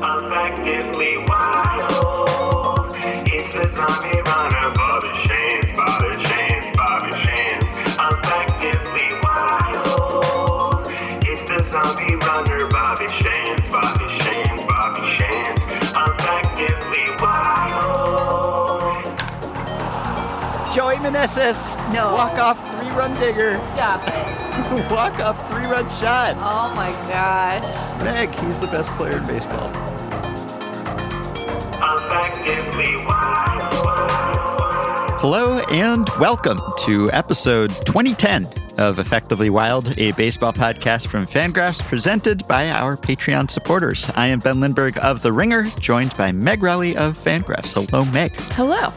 Effectively wild. It's the zombie runner, Bobby Shanes, Bobby Shanes, Bobby Shanes. Effectively wild. It's the zombie runner, Bobby Shanes, Bobby Shanes, Bobby Shanes. Effectively wild. Joey Meneses. No. Walk off three run digger. Stop it. Walk off three run shot. Oh my god. Meg, he's the best player in baseball. Hello and welcome to episode 2010 of Effectively Wild, a baseball podcast from Fangraphs presented by our Patreon supporters. I am Ben Lindbergh of The Ringer, joined by Meg Rowley of Fangraphs. Hello, Meg. Hello.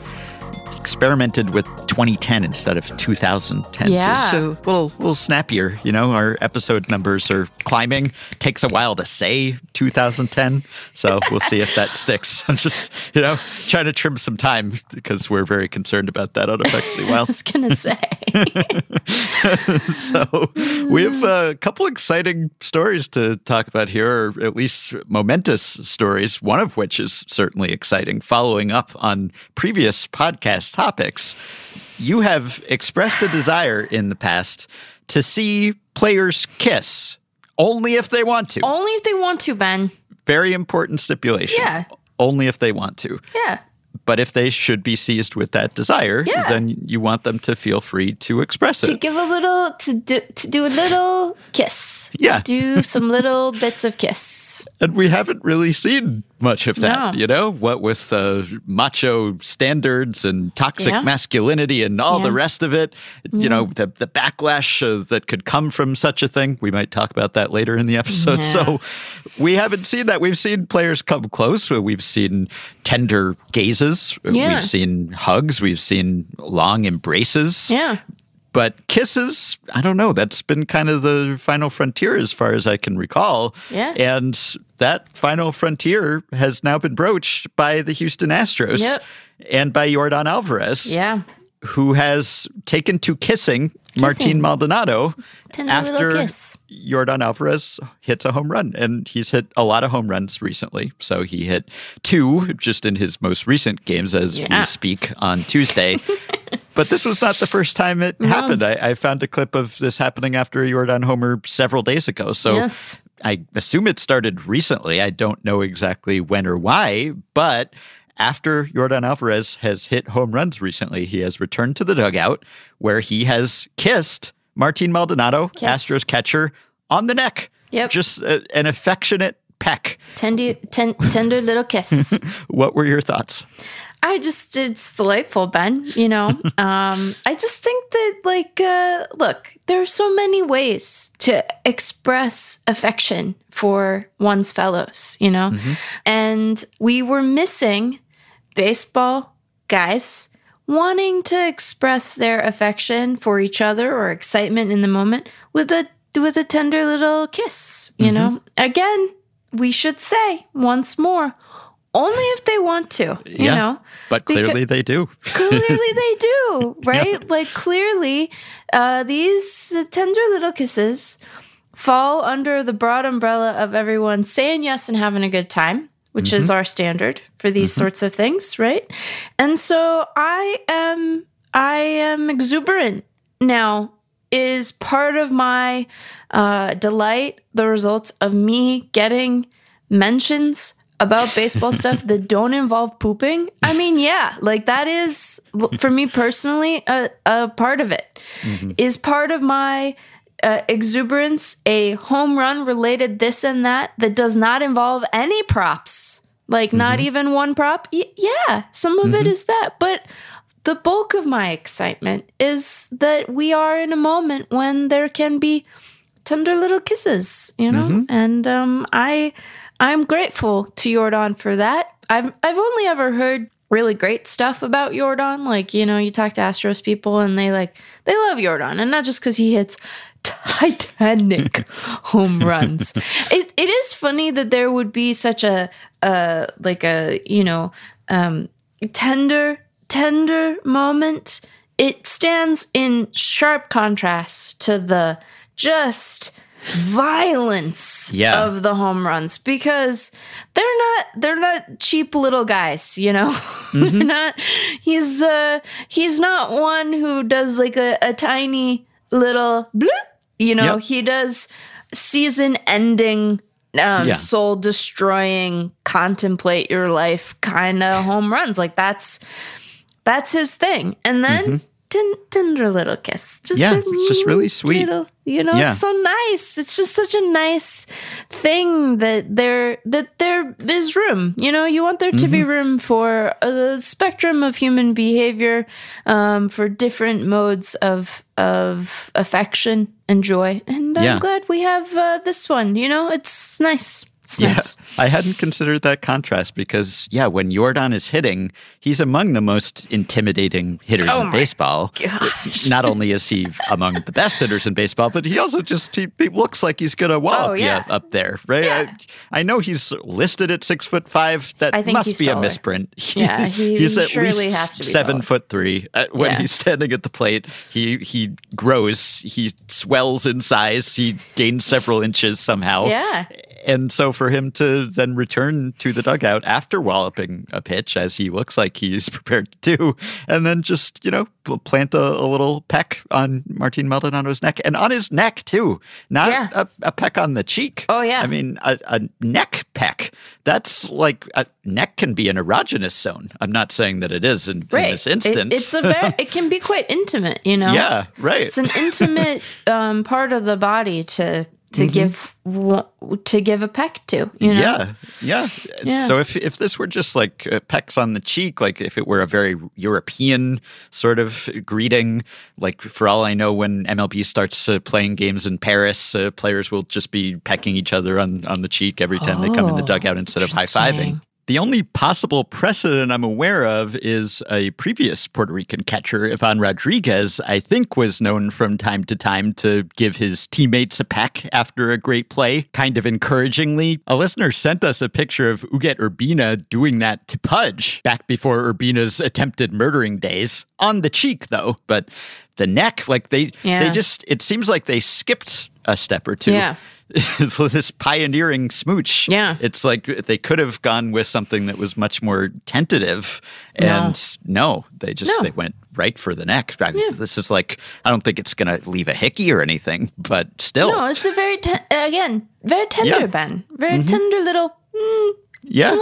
Experimented with 2010 instead of 2010. Yeah. Just a little, little snappier. You know, our episode numbers are climbing. Takes a while to say 2010. So we'll see if that sticks. I'm just, you know, trying to trim some time because we're very concerned about that on Effectively I was gonna say. so we have a couple exciting stories to talk about here, or at least momentous stories, one of which is certainly exciting, following up on previous podcast topics. You have expressed a desire in the past to see players kiss only if they want to. Only if they want to, Ben. Very important stipulation. Yeah. Only if they want to. Yeah. But if they should be seized with that desire, Yeah. then you want them to feel free to express it. To give a little to do to do a little kiss. Yeah. To do some little bits of kiss. And we haven't really seen much of that, No. you know? What with uh, macho standards and toxic Yeah. masculinity and all the rest of it, you know, the, the backlash uh, that could come from such a thing. We might talk about that later in the episode. Yeah. So we haven't seen that. We've seen players come close. We've seen tender gazes. Yeah. We've seen hugs. We've seen long embraces. Yeah. But kisses, I don't know. That's been kind of the final frontier as far as I can recall. Yeah. And that final frontier has now been broached by the Houston Astros Yep. and by Yordan Alvarez, Yeah. who has taken to kissing, Martin Maldonado Tender after. Yordan Alvarez hits a home run. And he's hit a lot of home runs recently. So he hit two just in his most recent games as Yeah. we speak on Tuesday. but this was not the first time it happened. I, I found a clip of this happening after a Yordan homer several days ago. So Yes. I assume it started recently. I don't know exactly when or why, but after Yordan Alvarez has hit home runs recently, he has returned to the dugout where he has kissed Martin Maldonado, Kiss. Astros catcher, on the neck. Yep. Just a, an affectionate peck. Tender, ten, tender little kiss. What were your thoughts? I just it's delightful, Ben. You know, um, I just think that like, uh, look, there are so many ways to express affection for one's fellows. You know, and we were missing baseball guys wanting to express their affection for each other or excitement in the moment with a with a tender little kiss. You know, again, we should say once more. Only if they want to, you Yeah. know But Because- clearly they do. clearly they do, right? Like clearly, uh, these tender little kisses fall under the broad umbrella of everyone saying yes and having a good time, which is our standard for these sorts of things, right? And so I am, I am exuberant now. Is part of my uh, delight the results of me getting mentions about baseball stuff that don't involve pooping, I mean, yeah, like that is for me personally a, a part of it. Is part of my uh, exuberance a home run related this and that that does not involve any props, like not even one prop. Y- yeah, some of it is that, but the bulk of my excitement is that we are in a moment when there can be tender little kisses, you know? And um I I'm grateful to Yordan for that. I've I've only ever heard really great stuff about Yordan. Like, you know, you talk to Astros people and they like they love Yordan. And not just because he hits titanic home runs. It it is funny that there would be such a uh like a, you know, um tender tender moment. It stands in sharp contrast to the just violence Yeah. of the home runs because they're not they're not cheap little guys, you know. Mm-hmm. they're not he's uh he's not one who does like a, a tiny little bloop, you know. Yep. He does season ending um, Yeah. soul destroying contemplate your life kind of home runs like that's that's his thing and then ten, tender little kiss just. Yeah, it's just really sweet. little- you know Yeah. it's so nice it's just such a nice thing that there that there is room you know you want there to Mm-hmm. be room for a spectrum of human behavior um, for different modes of of affection and joy and i'm glad we have uh, this one you know it's nice it's Yeah, nice I hadn't considered that contrast because, yeah, when Yordan is hitting, he's among the most intimidating hitters Oh in baseball. gosh. Not only is he among the best hitters in baseball, but he also just he, he looks like he's gonna wallop Oh, yeah. you up there, right? Yeah. I, I know he's listed at six foot five. That must be a misprint. Yeah, he he's at surely least has to be seven taller. foot three. Uh, when he's standing at the plate, he he grows, he swells in size, he gains several inches somehow. Yeah. And so for him to then return to the dugout after walloping a pitch, as he looks like he's prepared to do, and then just, you know, plant a, a little peck on Martin Maldonado's neck and on his neck too, not Yeah. a, a peck on the cheek. Oh, yeah. I mean, a, a neck peck. That's like a neck can be an erogenous zone. I'm not saying that it is in, in this It- instance. it's a very it can be quite intimate you know yeah, right. it's an intimate um, part of the body to to give to give a peck to you know Yeah, yeah. Yeah. So if if this were just like uh, pecks on the cheek, like if it were a very European sort of greeting, like for all I know, when MLB starts uh, playing games in Paris, uh, players will just be pecking each other on on the cheek every time they come in the Oh, dugout instead of high fiving. interesting. The only possible precedent I'm aware of is a previous Puerto Rican catcher, Ivan Rodriguez, I think was known from time to time to give his teammates a peck after a great play, kind of encouragingly. A listener sent us a picture of Ugueth Urbina doing that to Pudge back before Urbina's attempted murdering days. On the cheek, though, but the neck, like they, they just, it seems like they skipped a step or two. Yeah. this pioneering smooch. Yeah. It's like they could have gone with something that was much more tentative. And no, they just No. they went right for the neck. I mean, This is like I don't think it's gonna leave a hickey or anything, but still. no it's a very ten- again very tender Yeah. Ben very tender little mm, yeah.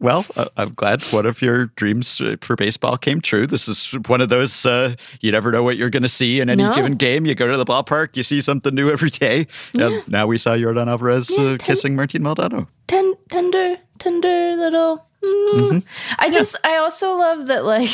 Well, uh, I'm glad one of your dreams uh, for baseball came true. This is one of those uh, you never know what you're going to see in any No. given game. You go to the ballpark, you see something new every day. And now we saw Yordan Alvarez uh, ten- kissing Martin Maldonado. ten- tender tender little mm. Mm-hmm. I just I also love that like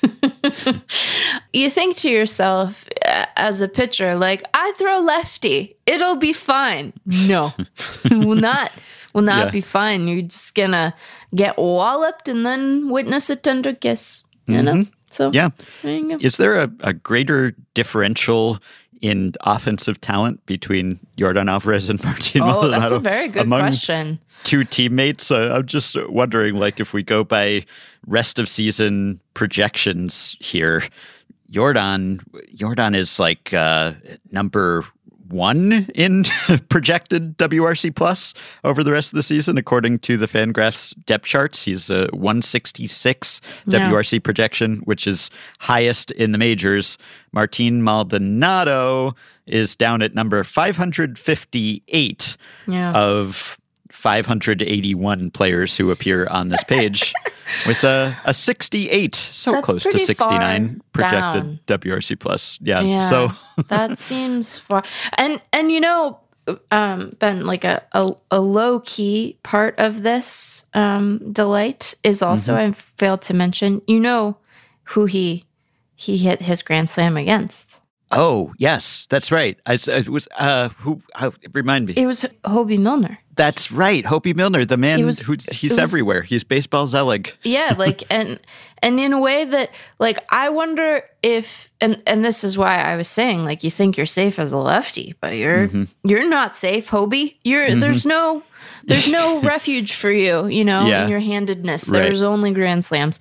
you think to yourself uh, as a pitcher like I throw lefty it'll be fine no will not will not Yeah. be fine you're just gonna get walloped and then witness a tender kiss you know so Mm-hmm. Yeah. there you go. Is there a, a greater differential in offensive talent between Yordan Alvarez and Martin oh Maldonado? that's a very good among question Two teammates. Uh, I'm just wondering, like, if we go by rest of season projections here, Yordan Yordan is like uh, number one in projected WRC plus over the rest of the season, according to the Fangraphs depth charts. He's a 166 Yeah. WRC projection, which is highest in the majors. Martin Maldonado is down at number 558 yeah of 581 players who appear on this page with a, a 68 so That's close to 69 far projected wrc plus yeah, Yeah, so that seems far. And and you know, um, Ben, like a, a a low key part of this um delight is also Mm-hmm. I failed to mention. You know who he he hit his grand slam against. Oh yes that's right I, it was uh who uh, remind me It was Hoby Milner. that's right Hoby Milner the man was- who he's was- everywhere he's baseball Zelig Yeah, like and and in a way that like I wonder if and and this is why I was saying like you think you're safe as a lefty, but you're Mm-hmm. you're not safe, Hobie. You're there's no there's no refuge for you, you know, Yeah. in your handedness. Right. There's only grand slams.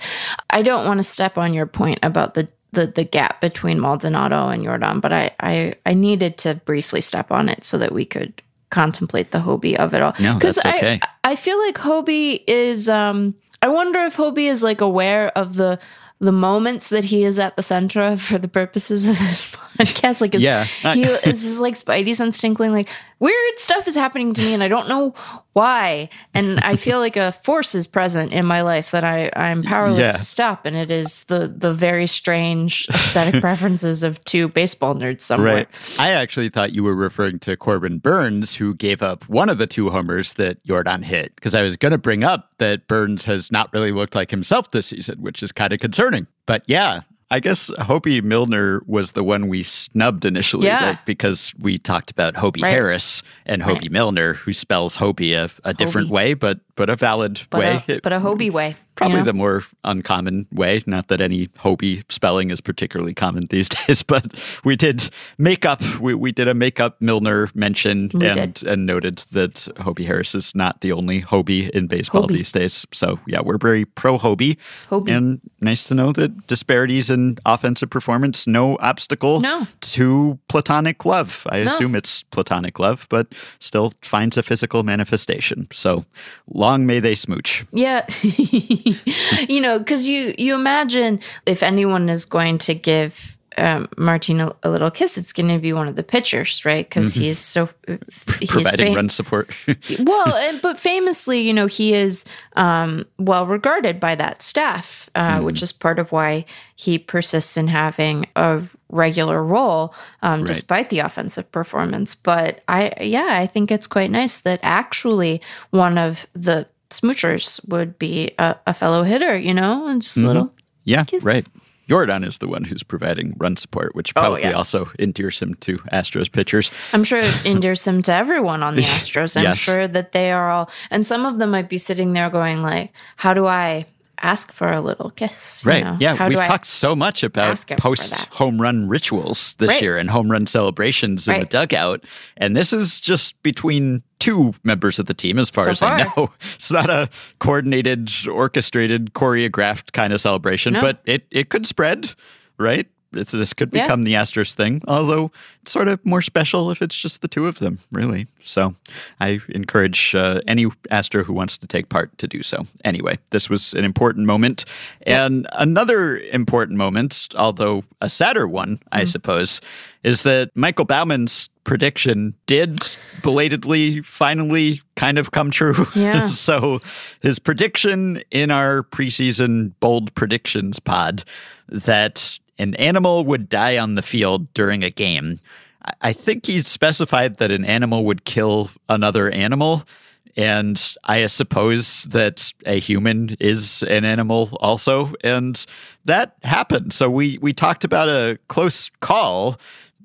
I don't want to step on your point about the the the gap between Maldonado and Yordan, but I I I needed to briefly step on it so that we could contemplate the Hobie of it all. No, that's okay. I I feel like Hobie is um I wonder if Hobie is like aware of the the moments that he is at the center of for the purposes of this podcast. Like, is, Yeah. he is like Spidey sense tinkling, like weird stuff is happening to me and I don't know why. And I feel like a force is present in my life that I, I'm powerless Yeah. to stop. And it is the the very strange aesthetic preferences of two baseball nerds somewhere. Right. I actually thought you were referring to Corbin Burnes, who gave up one of the two homers that Yordan hit, because I was going to bring up that Burnes has not really looked like himself this season, which is kind of concerning. But yeah. I guess Hoby Milner was the one we snubbed initially, Yeah. like, because we talked about Hobie Right. Harris and Hoby Right. Milner, who spells Hobie a, a different Hobie. way, but but a valid But way. a, but a Hobie way. you Probably know? the more uncommon way. Not that any Hobie spelling is particularly common these days, but we did make up. We, we did a makeup Milner mention We and did. and noted that Hobie Harris is not the only Hobie in baseball Hobie. these days. So yeah, we're very pro Hobie. Hobie. And nice to know that disparities in offensive performance no obstacle No. to platonic love. I No. assume it's platonic love, but still finds a physical manifestation. So long may they smooch. Yeah. you know, because you you imagine if anyone is going to give um, Martin a, a little kiss, it's going to be one of the pitchers, right? Because he's so he's Mm-hmm. Providing fam- run support. well, and, but famously, you know, he is um, well regarded by that staff, uh, which is part of why he persists in having a regular role um, Right. despite the offensive performance. But I, yeah, I think it's quite nice that actually one of the smoochers would be a, a fellow hitter, you know, and just a little. Yeah, Kiss. right. Yordan is the one who's providing run support, which probably yeah. also endears him to Astros pitchers. I'm sure it endears him to everyone on the Astros. I'm Yes. sure that they are all, and some of them might be sitting there going like, "How do I ask for a little kiss?" you Right. know? Yeah. How we've talked so much about ask him for post home run rituals this Right. year and home run celebrations in the dugout. And this is just between two members of the team, as far So as I know. It's not a coordinated, orchestrated, choreographed kind of celebration, No. but it, it could spread, right? It's, this could Yeah. become the Astros thing, although it's sort of more special if it's just the two of them, really. So I encourage uh, any Astro who wants to take part to do so. Anyway, this was an important moment. And another important moment, although a sadder one, I Mm. suppose, is that Michael Bauman's prediction did belatedly finally kind of come true. Yeah. so his prediction in our preseason bold predictions pod that an animal would die on the field during a game. I- think he specified that an animal would kill another animal. And I suppose that a human is an animal also. And that happened. So we, we talked about a close call,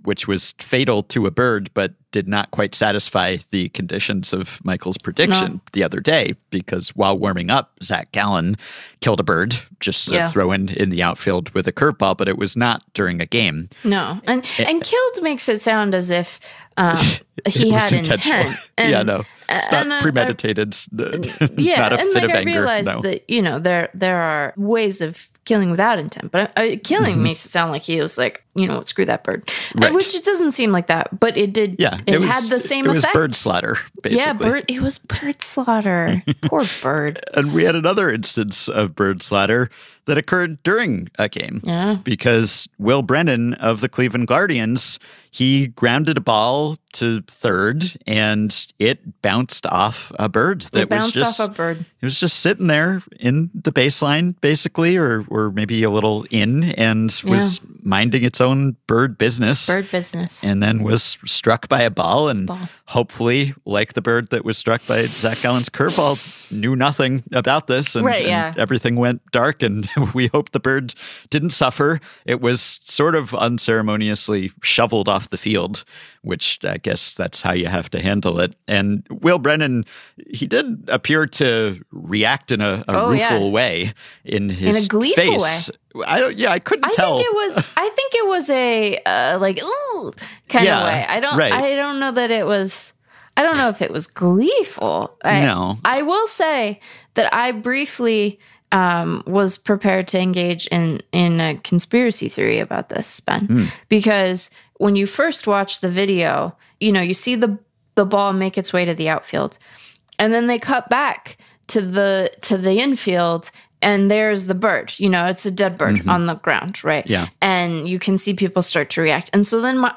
which was fatal to a bird, but did not quite satisfy the conditions of Michael's prediction No. the other day because while warming up, Zach Gallen killed a bird just Yeah. throw in in the outfield with a curveball, but it was not during a game. No, and and killed makes it sound as if um, he had intent. And, yeah, no, it's not and, uh, premeditated. yeah, not a and fit like of I anger. realize no. that you know there there are ways of killing without intent, but uh, killing Mm-hmm. makes it sound like he was like you know what, screw that bird, Uh, Right. which it doesn't seem like that, but it did. yeah, it, was, had the same It was effect. bird slaughter, basically. Yeah, bird. It was bird slaughter. Poor bird. And we had another instance of bird slaughter that occurred during a game. Yeah. Because Will Brennan of the Cleveland Guardians, he grounded a ball to third and it bounced off a bird that It bounced was just off a bird. It was just sitting there in the baseline, basically, or or maybe a little in, and was minding its own bird business. Bird business. And then was struck by a ball, and Ball. hopefully, like the bird that was struck by Zach Gallen's curveball, knew nothing about this, and, Right, and everything went dark. And we hope the bird didn't suffer. It was sort of unceremoniously shoveled off the field, which I guess that's how you have to handle it. And Will Brennan, he did appear to react in a, a Oh, rueful yeah. way in his gleeful face. I don't. Yeah, I couldn't I tell. think it was. I think it was a uh, like ooh kind Yeah, of way. I don't. right. I don't know that it was. I don't know if it was gleeful. I, No. I will say that I briefly um, was prepared to engage in in a conspiracy theory about this, Ben, because when you first watch the video, you know you see the the ball make its way to the outfield, and then they cut back to the to the infield. And there's the bird. You know, it's a dead bird on the ground, right? Yeah. And you can see people start to react. And so then my,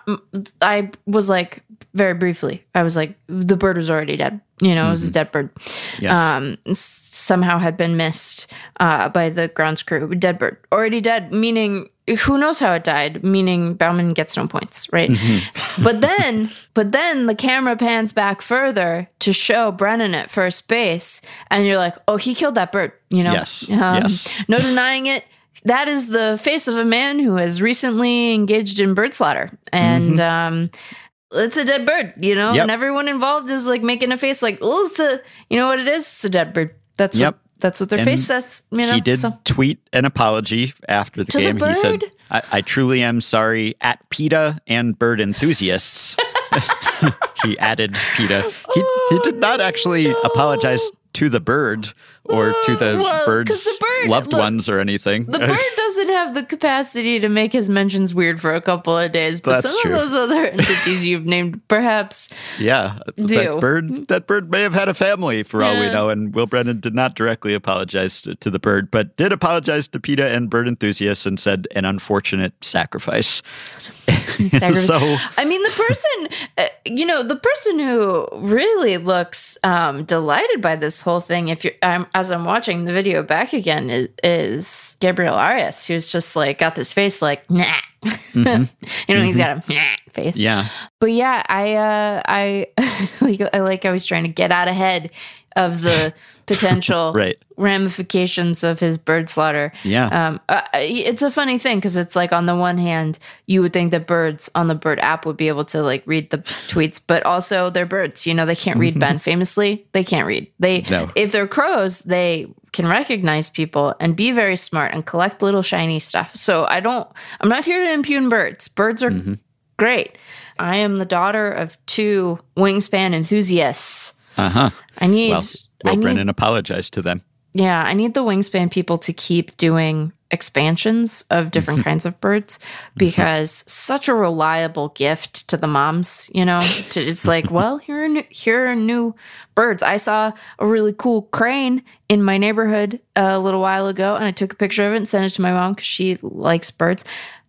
I was like, very briefly, I was like, the bird was already dead. You know, it was a dead bird. Yes. Um, somehow had been missed uh, by the grounds crew. Dead bird, already dead. Meaning, who knows how it died? Meaning, Bauman gets no points, right? but then, but then the camera pans back further to show Brennan at first base, and you're like, oh, he killed that bird. You know, Yes. Yes. no denying it. That is the face of a man who has recently engaged in bird slaughter, and um, it's a dead bird, you know. Yep. And everyone involved is like making a face, like, "Oh, it's a," you know what it is? It's a dead bird. That's Yep. what that's what their And face says. You know, he did So- tweet an apology after the To the game. he said. I, I truly am sorry at PETA and bird enthusiasts. he added PETA. He, he did oh not actually apologize to the bird or to the Well, bird's the bird- loved look, ones or anything. the bird doesn't have the capacity to make his mentions weird for a couple of days, but That's some true. of those other entities you've named, perhaps. yeah, Do. that bird. That bird may have had a family for all we know. And Will Brennan did not directly apologize to, to the bird, but did apologize to PETA and bird enthusiasts and said an unfortunate sacrifice. so I mean, the person, uh, you know, the person who really looks um, delighted by this whole thing, if you're, um, as I'm watching the video back again, is, is Gabriel Arias, who's just like got this face like, nah. you know, he's got a nah face. Mm-hmm. yeah, But yeah, I, uh, I, like, I like, I was trying to get out ahead of the potential right. ramifications of his bird slaughter. Yeah. Um, uh, it's a funny thing because it's like on the one hand, you would think that birds on the bird app would be able to like read the tweets, but also they're birds. You know, they can't read. Ben famously, they can't read. They No. if they're crows, they can recognize people and be very smart and collect little shiny stuff. So I don't. I'm not here to impugn birds. Birds are great. I am the daughter of two wingspan enthusiasts. Uh huh. I need. Well, I Will need apologized to them. yeah, I need the wingspan people to keep doing expansions of different kinds of birds because such a reliable gift to the moms, you know. To, it's like, well, here are new, here are new birds. I saw a really cool crane in my neighborhood a little while ago, and I took a picture of it and sent it to my mom because she likes birds.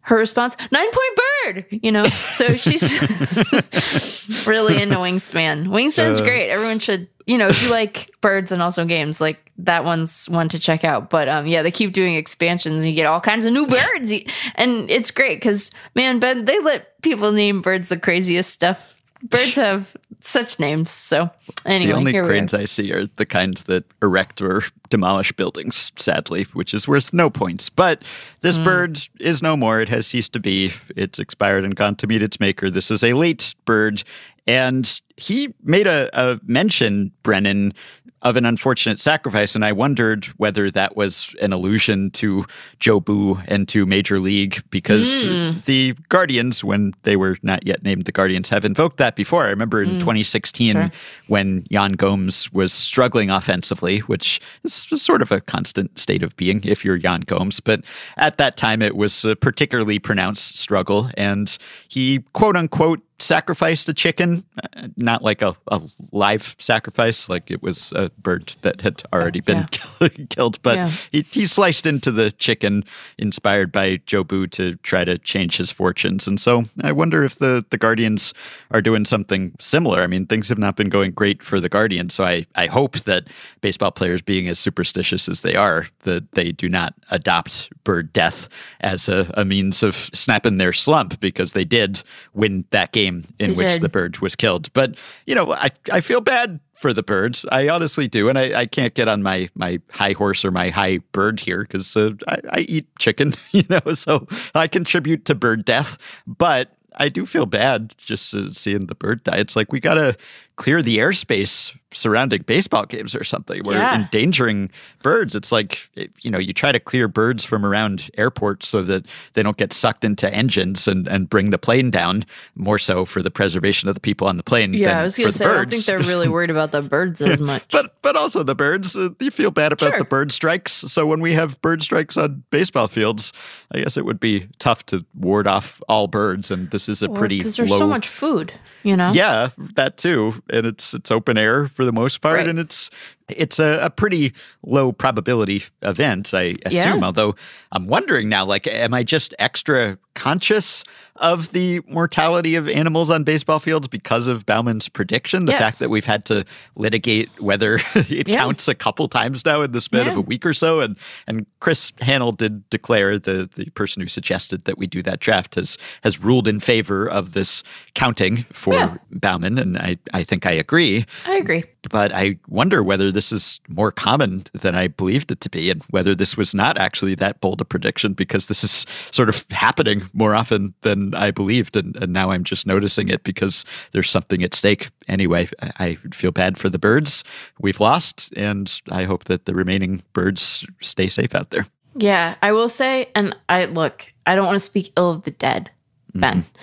Her response: nine point bird. You know, so she's really into wingspan. Wingspan's Uh, great. Everyone should, you know, if you like birds and also games, like that one's one to check out. But um, yeah, they keep doing expansions and you get all kinds of new birds, and it's great because man, Ben, they let people name birds the craziest stuff. Birds have such names. So anyway, the only cranes. I see are the kind that erect or demolish buildings, sadly, which is worth no points. But this bird is no more. It has ceased to be. It's expired and gone to meet its maker. This is a late bird. And he made a, a mention, Brennan, of an unfortunate sacrifice. And I wondered whether that was an allusion to Jobu and to Major League because Hmm. the Guardians, when they were not yet named the Guardians, have invoked that before. I remember in 2016 Hmm. Sure. when Yan Gomes was struggling offensively, which is sort of a constant state of being if you're Yan Gomes. But at that time, it was a particularly pronounced struggle. And he, quote unquote, sacrificed a chicken, uh, not like a, a live sacrifice, like it was a bird that had already been killed, but Yeah. he, he sliced into the chicken inspired by Jobu to try to change his fortunes. And so I wonder if the, the Guardians are doing something similar. I mean, things have not been going great for the Guardians. So I, I hope that baseball players, being as superstitious as they are, that they do not adopt bird death as a, a means of snapping their slump because they did win that game in They which did. the bird was killed. But, you know, I, I feel bad for the birds. I honestly do. And I, I can't get on my, my high horse or my high bird here because uh, I, I eat chicken, you know, so I contribute to bird death. But I do feel bad just uh, seeing the bird die. It's like we got to clear the airspace surrounding baseball games or something. We're Yeah. endangering birds. It's like, you know, you try to clear birds from around airports so that they don't get sucked into engines and, and bring the plane down, more so for the preservation of the people on the plane. Yeah, than I was gonna the say I don't think they're really worried about the birds as much. But but also the birds, uh, you feel bad about Sure. the bird strikes. So when we have bird strikes on baseball fields, I guess it would be tough to ward off all birds. And this is a pretty because there's low. so much food, you know. Yeah, that too, and it's it's open air for the most part, Right. and it's it's a, a pretty low probability event, I assume. Yeah. Although I'm wondering now, like, am I just extra conscious of the mortality of animals on baseball fields because of Bauman's prediction? The Yes. fact that we've had to litigate whether it Yeah. counts a couple times now in the span of a week or so, and and Chris Hannell did declare the the person who suggested that we do that draft has has ruled in favor of this counting for Yeah. Bauman, and I I think I agree I agree. But I wonder whether this is more common than I believed it to be, and whether this was not actually that bold a prediction because this is sort of happening more often than I believed, and, and now I'm just noticing it because there's something at stake. Anyway, I, feel bad for the birds we've lost, and I hope that the remaining birds stay safe out there. Yeah, I will say, and I look, I don't want to speak ill of the dead, Ben. Mm-hmm.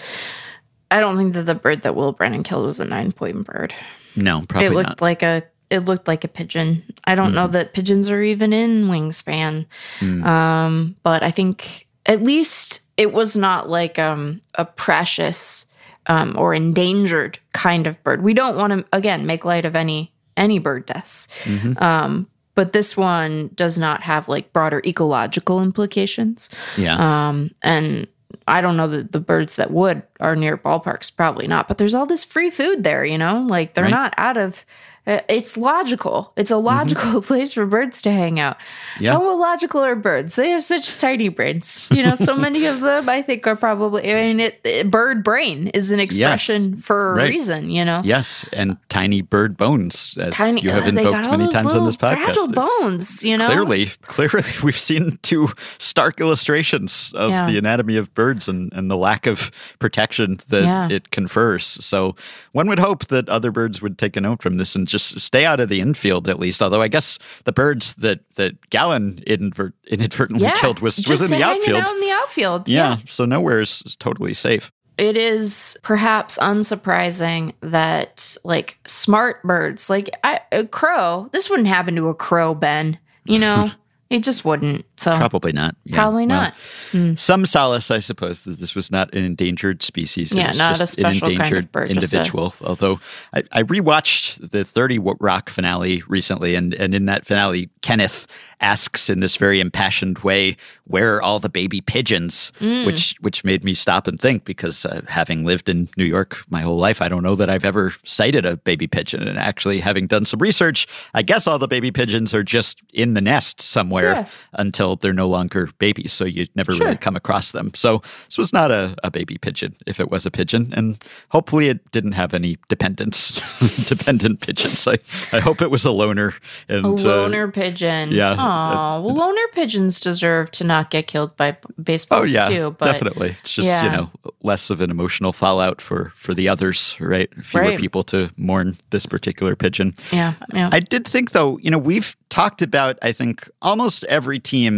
I don't think that the bird that Will Brennan killed was a nine point bird. No, probably it looked not. like a it looked like a pigeon. I don't Mm-hmm. know that pigeons are even in wingspan. Mm. Um, but I think at least it was not like um a precious um or endangered kind of bird. We don't want to again make light of any any bird deaths. Mhm. Um but this one does not have like broader ecological implications. Yeah, Um, and I don't know that the birds that would are near ballparks, probably not. But there's all this free food there, you know, like they're Right. not out of. uh, It's logical. It's a logical place for birds to hang out. Mm-hmm. Yeah. How illogical are birds? They have such tiny brains. You know, so many of them, I think, are probably. I mean, it, it- bird brain is an expression for a Right. reason. You know, yes, and tiny bird bones, as tiny. you have invoked many times on this podcast. Fragile bones. You know, Clearly, clearly, we've seen two stark illustrations of Yeah. the anatomy of birds and, and the lack of protection that Yeah. it confers. So, one would hope that other birds would take a note from this and just stay out of the infield at least. Although, I guess the birds that that Gallen inadvert, inadvertently yeah, killed was was in the outfield. out in the outfield. yeah, so nowhere is, is totally safe. it is perhaps unsurprising that like smart birds like I, a crow this wouldn't happen to a crow ben you know it just wouldn't so Probably not. Yeah, probably well, not Mm. Some solace, I suppose, that this was not an endangered species. Yeah, not a special an kind of endangered bird, just a- individual. Although I, I rewatched the 30 Rock finale recently, and, and in that finale, Kenneth asks in this very impassioned way, "Where are all the baby pigeons?" Mm. Which which made me stop and think because uh, having lived in New York my whole life, I don't know that I've ever sighted a baby pigeon. And actually, having done some research, I guess all the baby pigeons are just in the nest somewhere Yeah. until they're no longer babies. So you never Sure. really come across them. So this was not a, a baby pigeon, if it was a pigeon. And hopefully it didn't have any dependents, dependent pigeons. I, I hope it was a loner. And a uh, loner pigeon yeah. oh well loner pigeons deserve to not get killed by b- Oh yeah, too but definitely. It's just you know less of an emotional fallout for for the others, right? Fewer Right. people to mourn this particular pigeon. yeah yeah I did think, though, you know, we've talked about, I think, almost every team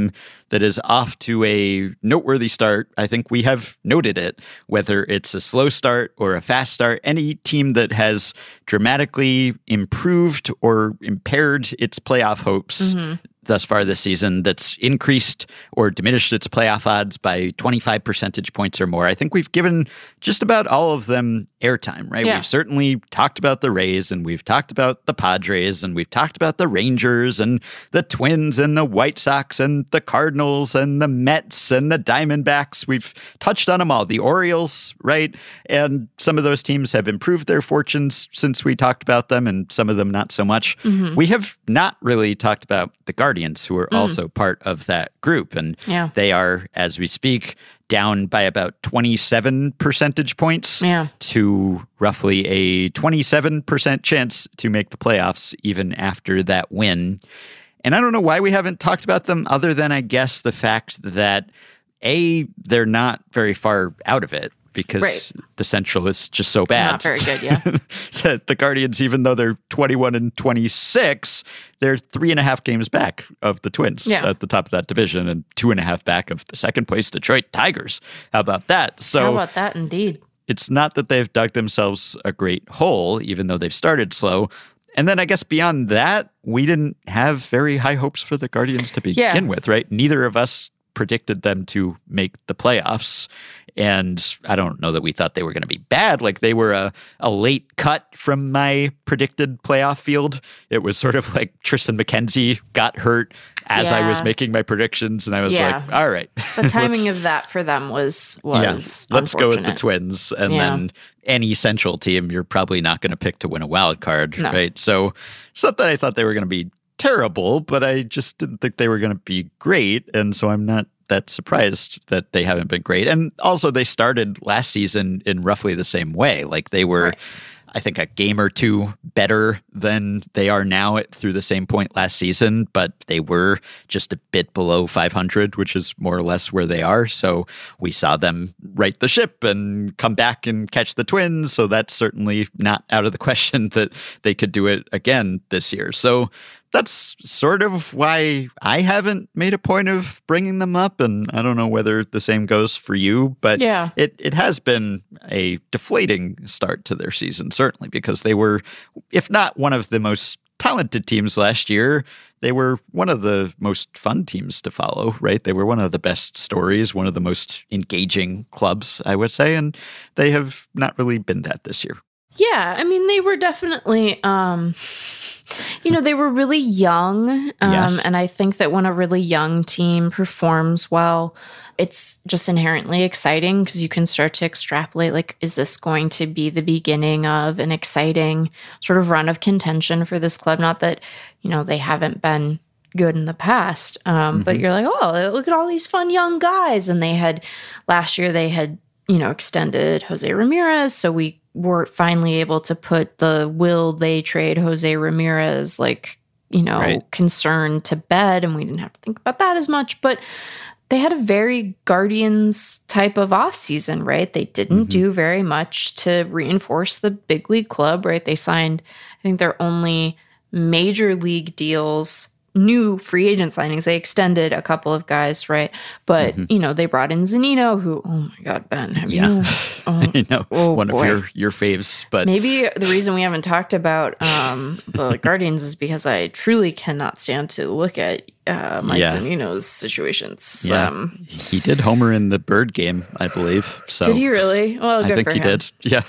that is off to a noteworthy start. I think we have noted it, whether it's a slow start or a fast start. Any team that has dramatically improved or impaired its playoff hopes. Mm-hmm. Thus far this season, that's increased or diminished its playoff odds by 25 percentage points or more. I think we've given just about all of them airtime, right? Yeah. We've certainly talked about the Rays and we've talked about the Padres and we've talked about the Rangers and the Twins and the White Sox and the Cardinals and the Mets and the Diamondbacks. We've touched on them all. The Orioles, right? And some of those teams have improved their fortunes since we talked about them and some of them not so much. Mm-hmm. We have not really talked about the Guardians, who are mm. also part of that group. And Yeah. they are, as we speak, down by about 27 percentage points Yeah. to roughly a 27% chance to make the playoffs even after that win. And I don't know why we haven't talked about them other than I guess the fact that A, they're not very far out of it. Because Right. the Central is just so bad. Not very good, yeah. that the Guardians, even though they're 21 and 26, they're three and a half games back of the Twins Yeah. at the top of that division and two and a half back of the second place Detroit Tigers. How about that? So How about that indeed? it's not that they've dug themselves a great hole, even though they've started slow. And then I guess beyond that, we didn't have very high hopes for the Guardians to begin Yeah. with, right? Neither of us predicted them to make the playoffs. And I don't know that we thought they were going to be bad. Like they were a, a late cut from my predicted playoff field. It was sort of like Triston McKenzie got hurt as I was making my predictions. And I was Yeah. like, all right. The timing of that for them was was Yes, let's go with the. Twins, and Yeah. then any Central team you're probably not going to pick to win a wild card, No. right? So it's not that I thought they were going to be terrible, but I just didn't think they were going to be great, and so I'm not that surprised that they haven't been great. And also, they started last season in roughly the same way, like they were. Right. I think a game or two better than they are now at, through the same point last season, but they were just a bit below 500, which is more or less where they are. So we saw them right the ship and come back and catch the Twins. So that's certainly not out of the question that they could do it again this year. So that's sort of why I haven't made a point of bringing them up. And I don't know whether the same goes for you, but Yeah. it, it has been a deflating start to their season, certainly, because they were, if not one of the most talented teams last year, they were one of the most fun teams to follow, right? They were one of the best stories, one of the most engaging clubs, I would say, and they have not really been that this year. Yeah, I mean they were definitely um you know, they were really young. Um Yes. and I think that when a really young team performs well, it's just inherently exciting because you can start to extrapolate like is this going to be the beginning of an exciting sort of run of contention for this club not that, you know, they haven't been good in the past. Um, But you're like, oh, look at all these fun young guys. And they had last year they had you know extended Jose Ramirez, so we were finally able to put the will they trade Jose Ramirez like you know Right. concern to bed, and we didn't have to think about that as much. But they had a very Guardians type of offseason, right? They didn't Mhm. do very much to reinforce the big league club, right? They signed, I think, their only major league deals, new free agent signings. They extended a couple of guys, right? But, Mhm. you know, they brought in Zunino, who, oh my God, Ben, have Yeah. you? Oh, you know, Oh, one boy. of your, your faves, but Maybe the reason we haven't talked about um, the Guardians is because I truly cannot stand to look at uh, Mike Yeah. Zunino's situations. Yeah. Um, he did homer in the bird game, I believe. So did he really? Well, I think he him. did. Yeah.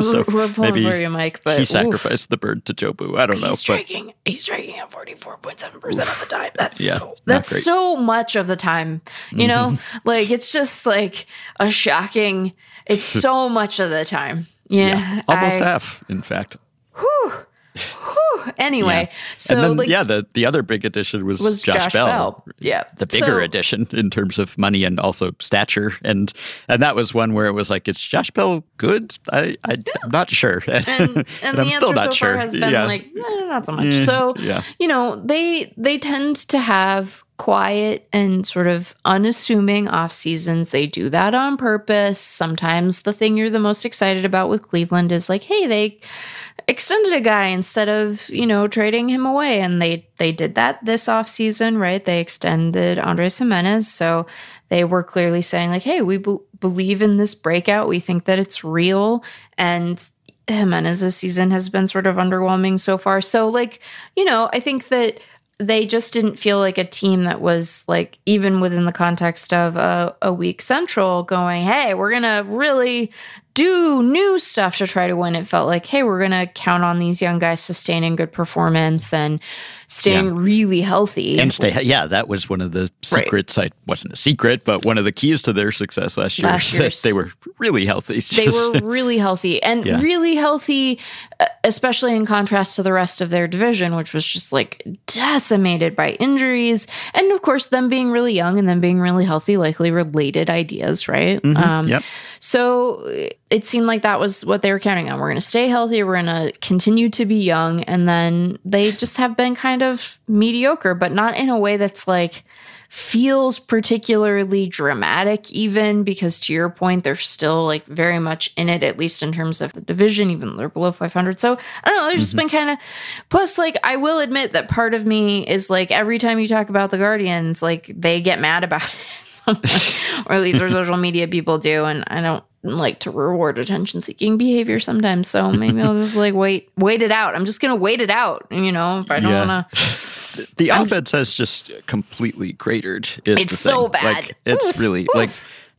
so we're, we're pulling maybe for you, Mike. But he oof, sacrificed the bird to Jobu. I don't know. he's But striking. He's striking at forty four point seven percent of the time. That's Yeah, so. That's so much of the time. You know, Mm-hmm. like it's just like a shocking. It's so much of the time. Yeah, almost I- half, in fact. Anyway, so and then, like yeah, the, the other big addition was, was Josh, Bell. Yeah, The bigger So- addition in terms of money and also stature, and and that was one where it was like, is Josh Bell good? I, I am not sure, and, and, and the I'm still not so sure. far has been yeah. like eh, not so much. Mm, so yeah. you know they they tend to have quiet and sort of unassuming off seasons. They do that on purpose. Sometimes the thing you're the most excited about with Cleveland is like, hey, they extended a guy instead of you know trading him away, and they they did that this off season, right? They extended Andres Gimenez, so they were clearly saying like, hey, we be- believe in this breakout. We think that it's real, and Gimenez's season has been sort of underwhelming so far. So, like, you know, I think that they just didn't feel like a team that was like even within the context of a, a weak central going hey we're gonna really do new stuff to try to win. It felt like hey we're gonna count on these young guys sustaining good performance and staying Yeah. really healthy and stay. Yeah, that was one of the Right. secrets. I wasn't a secret, but one of the keys to their success last year Last year's- they were really healthy. they were really healthy and Yeah. really healthy uh, especially in contrast to the rest of their division which was just like decimated by injuries and of course them being really young and them being really healthy likely related ideas right Mhm, um, yep. So it seemed like that was what they were counting on. We're going to stay healthy. We're going to continue to be young. And then they just have been kind of mediocre, but not in a way that's like feels particularly dramatic, even because to your point, they're still like very much in it, at least in terms of the division, even though they're below 500. So I don't know. There's just mm-hmm. been kind of, plus, like, I will admit that part of me is like every time you talk about the Guardians, like they get mad about it. or at least our social media people do. And I don't like to reward attention seeking behavior sometimes. So maybe I'll just like wait, wait it out. I'm just to wait it out. You know, if I don't Yeah. want to. the offense has just completely cratered. Is It's the so bad. Like, it's really like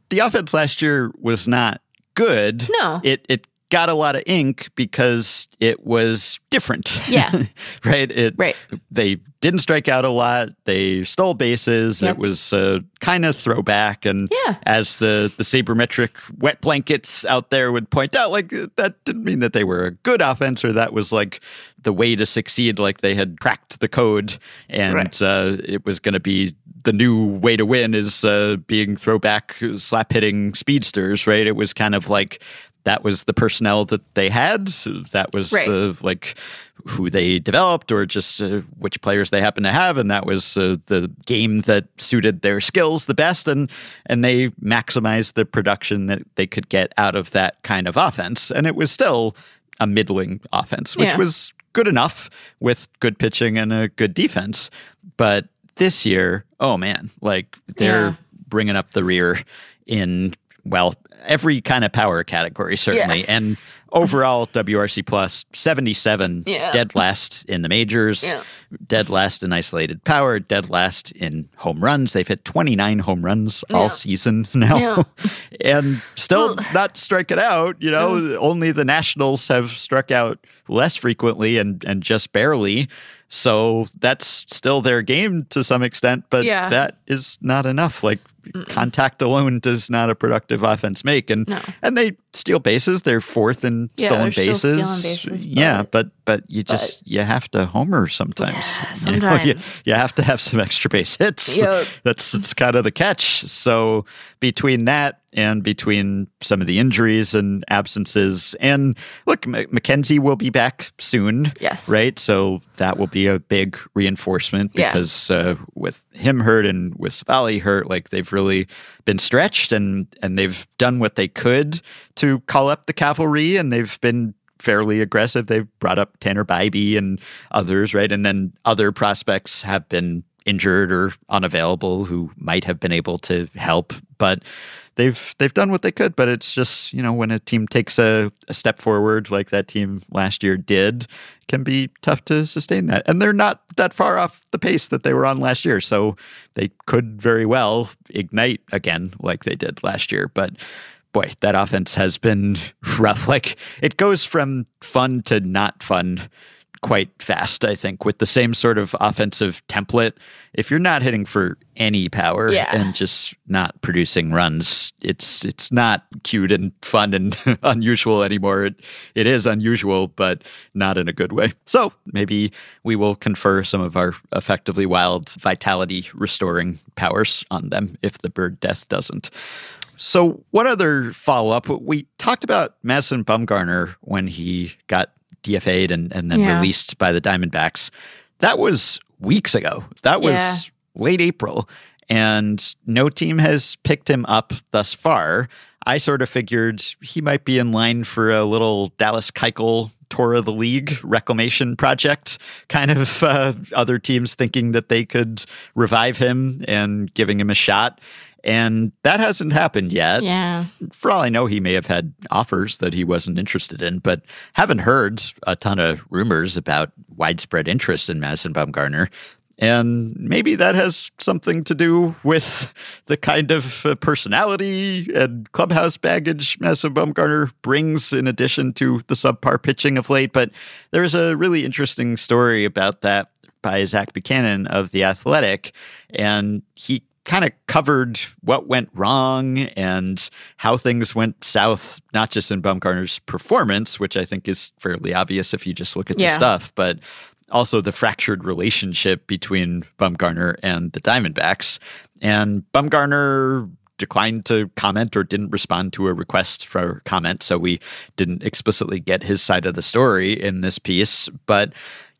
the offense last year was not good. No. it it got a lot of ink because it was different. Yeah. right. It Right. They didn't strike out a lot. They stole bases. Yep. It was uh, kind of throwback. And Yeah. as the the sabermetric wet blankets out there would point out, like that didn't mean that they were a good offense or that was like the way to succeed. Like they had cracked the code and Right. uh, it was going to be the new way to win is uh, being throwback slap hitting speedsters. Right. It was kind of like. That was the personnel that they had. That was Right. uh, like who they developed or just uh, which players they happen to have and that was uh, the game that suited their skills the best and and they maximized the production that they could get out of that kind of offense and it was still a middling offense which Yeah. was good enough with good pitching and a good defense but this year oh man like they're Yeah. bringing up the rear in well every kind of power category certainly Yes. and overall WRC plus 77 Yeah. dead last in the majors Yeah. dead last in isolated power dead last in home runs they've hit 29 home runs all Yeah. season now and still not striking out you know only the nationals have struck out less frequently and and just barely so that's still their game to some extent but Yeah. that is not enough like contact alone does not a productive offense make and No. and they steal bases they're fourth in Yeah, stolen bases. stealing bases, yeah but- but you just you have to homer sometimes Yeah, You know, you- sometimes. you, have to have some extra base hits Yep. that's it's kind of the catch so between that and between some of the injuries and absences and look M- McKenzie will be back soon Yes. right so that will be a big reinforcement Yeah. because uh, with him hurt and with Civale hurt like they've really been stretched and and they've done what they could to call up the cavalry and they've been fairly aggressive they've brought up Tanner Bibee and others right and then other prospects have been injured or unavailable who might have been able to help but they've they've done what they could but it's just you know when a team takes a, a step forward like that team last year did can be tough to sustain that. And they're not that far off the pace that they were on last year so they could very well ignite again like they did last year but boy that offense has been rough. Like it goes from fun to not fun quite fast, I think, with the same sort of offensive template. If you're not hitting for any power Yeah. and just not producing runs, it's it's not cute and fun and unusual anymore. It it is unusual, but not in a good way. So maybe we will confer some of our effectively wild vitality restoring powers on them if the bird death doesn't. So, one other follow up? We talked about Madison Bumgarner when he got DFA'd and, and then Yeah. released by the Diamondbacks. That was weeks ago. That was Yeah. late April, and no team has picked him up thus far. I sort of figured he might be in line for a little Dallas Keuchel tour of the league reclamation project, kind of uh, other teams thinking that they could revive him and giving him a shot. And that hasn't happened yet. Yeah. For all I know, he may have had offers that he wasn't interested in, but haven't heard a ton of rumors about widespread interest in Madison Bumgarner. And maybe that has something to do with the kind of uh, personality and clubhouse baggage Madison Bumgarner brings, in addition to the subpar pitching of late. But there's a really interesting story about that by Zach Buchanan of The Athletic. And he kind of covered what went wrong and how things went south, not just in Bumgarner's performance, which I think is fairly obvious if you just look at the stuff, but also the fractured relationship between Bumgarner and the Diamondbacks. And Bumgarner declined to comment or didn't respond to a request for comment. So we didn't explicitly get his side of the story in this piece. But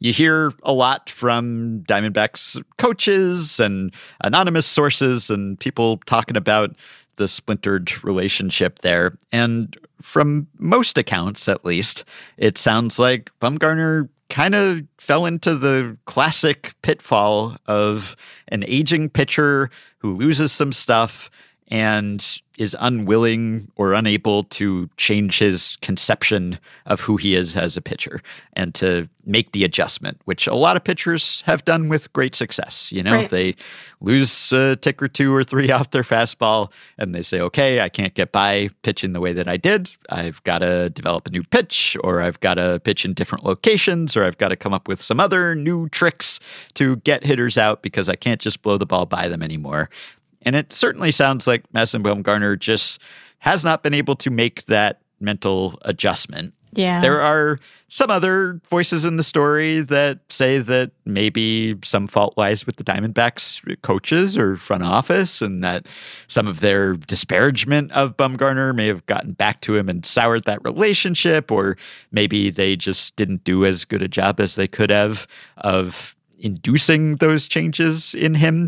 you hear a lot from Diamondbacks coaches and anonymous sources and people talking about the splintered relationship there. And from most accounts, at least, it sounds like Bumgarner kind of fell into the classic pitfall of an aging pitcher who loses some stuff and is unwilling or unable to change his conception of who he is as a pitcher and to make the adjustment, which a lot of pitchers have done with great success. You know, Right. they lose a tick or two or three off their fastball and they say, okay, I can't get by pitching the way that I did. I've got to develop a new pitch or I've got to pitch in different locations or I've got to come up with some other new tricks to get hitters out because I can't just blow the ball by them anymore. And it certainly sounds like Madison Bumgarner just has not been able to make that mental adjustment. Yeah. There are some other voices in the story that say that maybe some fault lies with the Diamondbacks coaches or front office, and that some of their disparagement of Bumgarner may have gotten back to him and soured that relationship, or maybe they just didn't do as good a job as they could have of inducing those changes in him.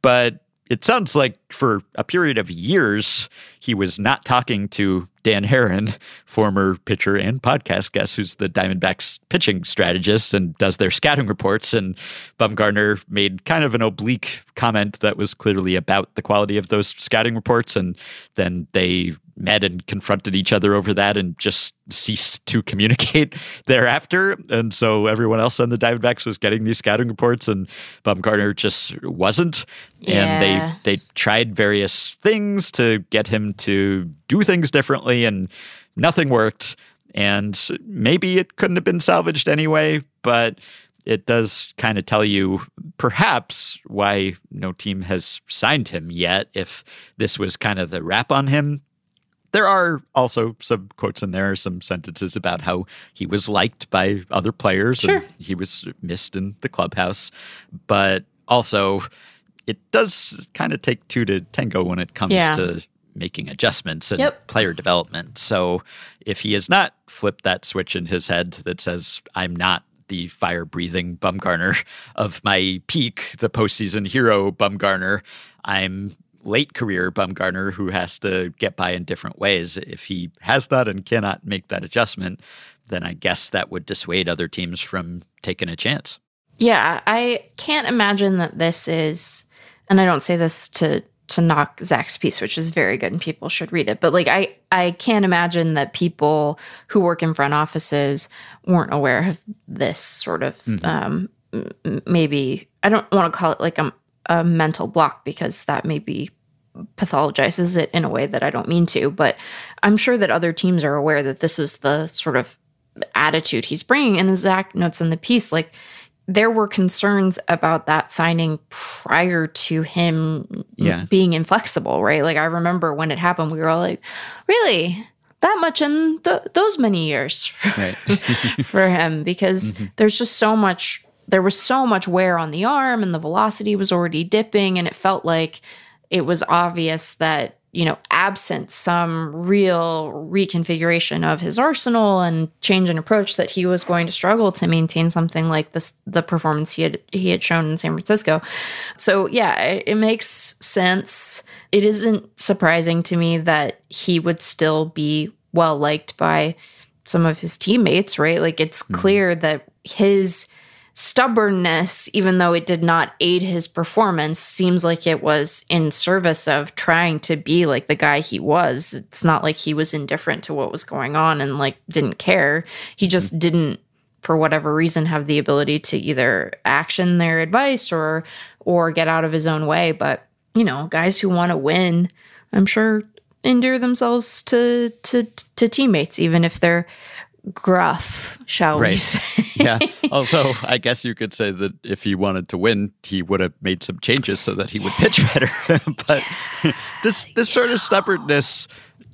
But it sounds like for a period of years, he was not talking to Dan Haren, former pitcher and podcast guest, who's the Diamondbacks pitching strategist and does their scouting reports. And Bumgarner made kind of an oblique comment that was clearly about the quality of those scouting reports. And then they met and confronted each other over that and just ceased to communicate thereafter. And so everyone else on the Diamondbacks was getting these scouting reports and Bumgarner just wasn't. Yeah. And they they tried various things to get him to do things differently and nothing worked. And maybe it couldn't have been salvaged anyway, but it does kind of tell you perhaps why no team has signed him yet if this was kind of the wrap on him there are also some quotes in there, some sentences about how he was liked by other players Sure. and he was missed in the clubhouse. But also, it does kind of take two to tango when it comes Yeah. to making adjustments and Yep. player development. So if he has not flipped that switch in his head that says, I'm not the fire breathing Bumgarner of my peak, the postseason hero Bumgarner, I'm late career Bumgarner who has to get by in different ways. If he has that and cannot make that adjustment, then I guess that would dissuade other teams from taking a chance. Yeah, I can't imagine that this is, and I don't say this to to knock Zach's piece, which is very good and people should read it. But like, I I can't imagine that people who work in front offices weren't aware of this sort of um, m- m- maybe I don't want to call it like a, a mental block because that maybe pathologizes it in a way that I don't mean to. But I'm sure that other teams are aware that this is the sort of attitude he's bringing. And as Zach notes in the piece, like there were concerns about that signing prior to him Yeah. being inflexible, right? Like I remember when it happened, we were all like, really? That much in th- those many years Right. for him because mm-hmm. there's just so much there was so much wear on the arm and the velocity was already dipping and it felt like it was obvious that you know absent some real reconfiguration of his arsenal and change in approach that he was going to struggle to maintain something like this the performance he had he had shown in San Francisco. So yeah it, it makes sense. It isn't surprising to me that he would still be well liked by some of his teammates, right? Like it's mm-hmm. clear that his stubbornness, even though it did not aid his performance, seems like it was in service of trying to be like the guy he was. It's not like he was indifferent to what was going on and like didn't care. He just didn't for whatever reason have the ability to either action their advice or or get out of his own way, but you know, guys who want to win, I'm sure endear themselves to to to teammates even if they're gruff shall we Right. say? yeah. Although I guess you could say that if he wanted to win, he would have made some changes so that he would pitch better. but this this sort of stubbornness,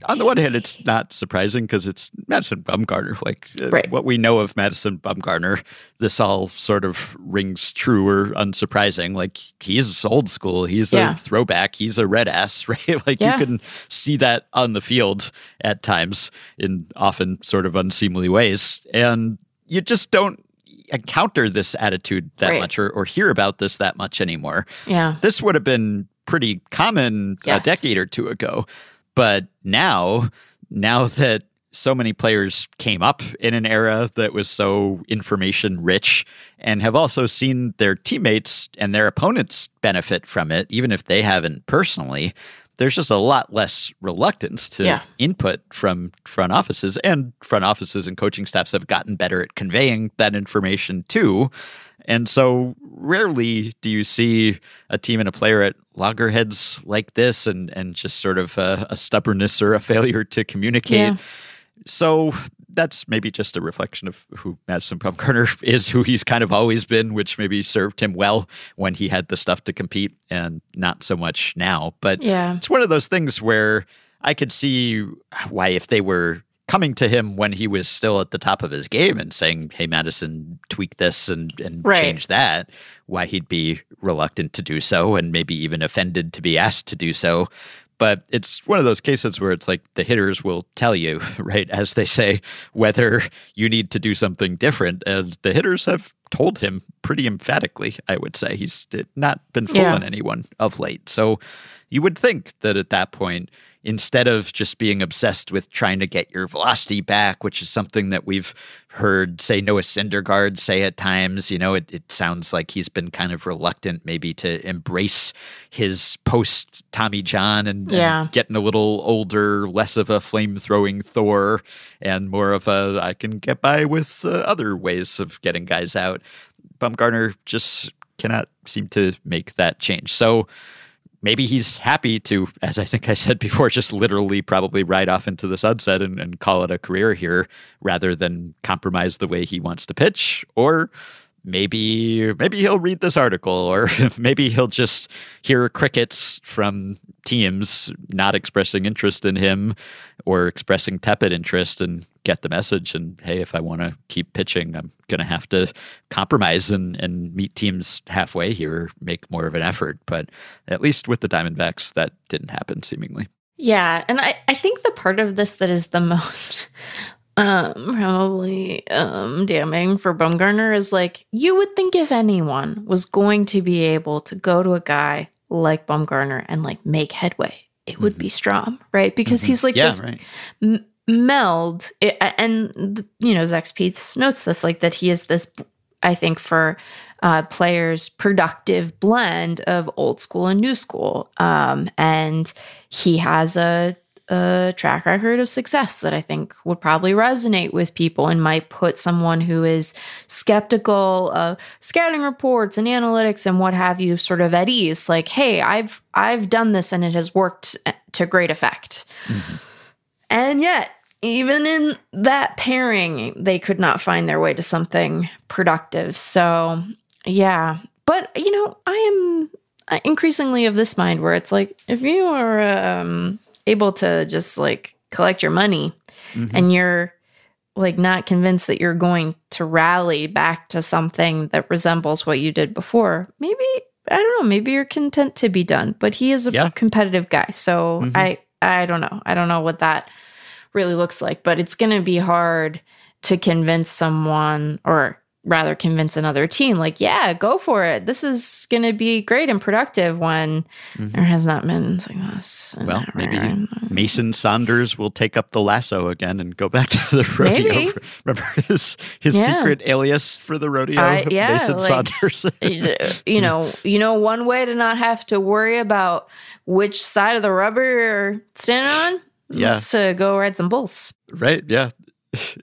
on the one hand, it's not surprising because it's Madison Bumgarner. Like uh, Right. what we know of Madison Bumgarner, this all sort of rings true or unsurprising. Like he's old school. He's Yeah. a throwback. He's a red ass, right? Like Yeah. you can see that on the field at times in often sort of unseemly ways. And you just don't encounter this attitude that Right. much or, or hear about this that much anymore. yeah. This would have been pretty common Yes. a decade or two ago. But now, now that so many players came up in an era that was so information rich and have also seen their teammates and their opponents benefit from it, even if they haven't personally, there's just a lot less reluctance to Yeah. input from front offices. And front offices and coaching staffs have gotten better at conveying that information too. And so rarely do you see a team and a player at loggerheads like this and, and just sort of a, a stubbornness or a failure to communicate. Yeah. So that's maybe just a reflection of who Madison Bumgarner is, who he's kind of always been, which maybe served him well when he had the stuff to compete and not so much now. But Yeah. it's one of those things where I could see why if they were coming to him when he was still at the top of his game and saying, "Hey, Madison, tweak this and and Right. change that," why he'd be reluctant to do so and maybe even offended to be asked to do so. But it's one of those cases where it's like the hitters will tell you, right, as they say, whether you need to do something different. And the hitters have told him pretty emphatically, I would say. He's not been Yeah. fooling anyone of late. So you would think that at that point, instead of just being obsessed with trying to get your velocity back, which is something that we've heard, say, Noah Syndergaard say at times, you know, it, it sounds like he's been kind of reluctant maybe to embrace his post Tommy John and, and getting a little older, less of a flame throwing Thor and more of a I can get by with uh, other ways of getting guys out. Bumgarner just cannot seem to make that change. So maybe he's happy to, as I think I said before, just literally probably ride off into the sunset and, and call it a career here rather than compromise the way he wants to pitch. Or maybe maybe he'll read this article or maybe he'll just hear crickets from teams not expressing interest in him or expressing tepid interest and get the message and hey if i want to keep pitching i'm going to have to compromise and, and meet teams halfway here make more of an effort. But at least with the diamondbacks that didn't happen seemingly. Yeah, and I, I think the part of this that is the most um probably um damning for Bumgarner is like you would think if anyone was going to be able to go to a guy like Bumgarner and like make headway, it would be Strom, right? Because Mhm. he's like yeah this right m- meld it, and you know Zach Peets notes this like that he is this I think for uh, players productive blend of old school and new school um, and he has a, a track record of success that I think would probably resonate with people and might put someone who is skeptical of scouting reports and analytics and what have you sort of at ease like hey I've I've done this and it has worked to great effect and yet, even in that pairing, they could not find their way to something productive. So, yeah. But, you know, I am increasingly of this mind where it's like, if you are um, able to just like collect your money Mhm. and you're like not convinced that you're going to rally back to something that resembles what you did before, maybe. I don't know. Maybe you're content to be done, but he is a Yeah. competitive guy, so Mhm. I I don't know. I don't know what that really looks like, but it's going to be hard to convince someone or rather convince another team like, yeah, go for it. This is going to be great and productive when Mhm. there has not been like this. Well, maybe. Mason Saunders will take up the lasso again and go back to the rodeo. Maybe. Remember his his Yeah. secret alias for the rodeo, yeah, Mason like- Saunders. you know, you know, one way to not have to worry about which side of the rubber you're standing on Yeah. is to go ride some bulls. right? Yeah.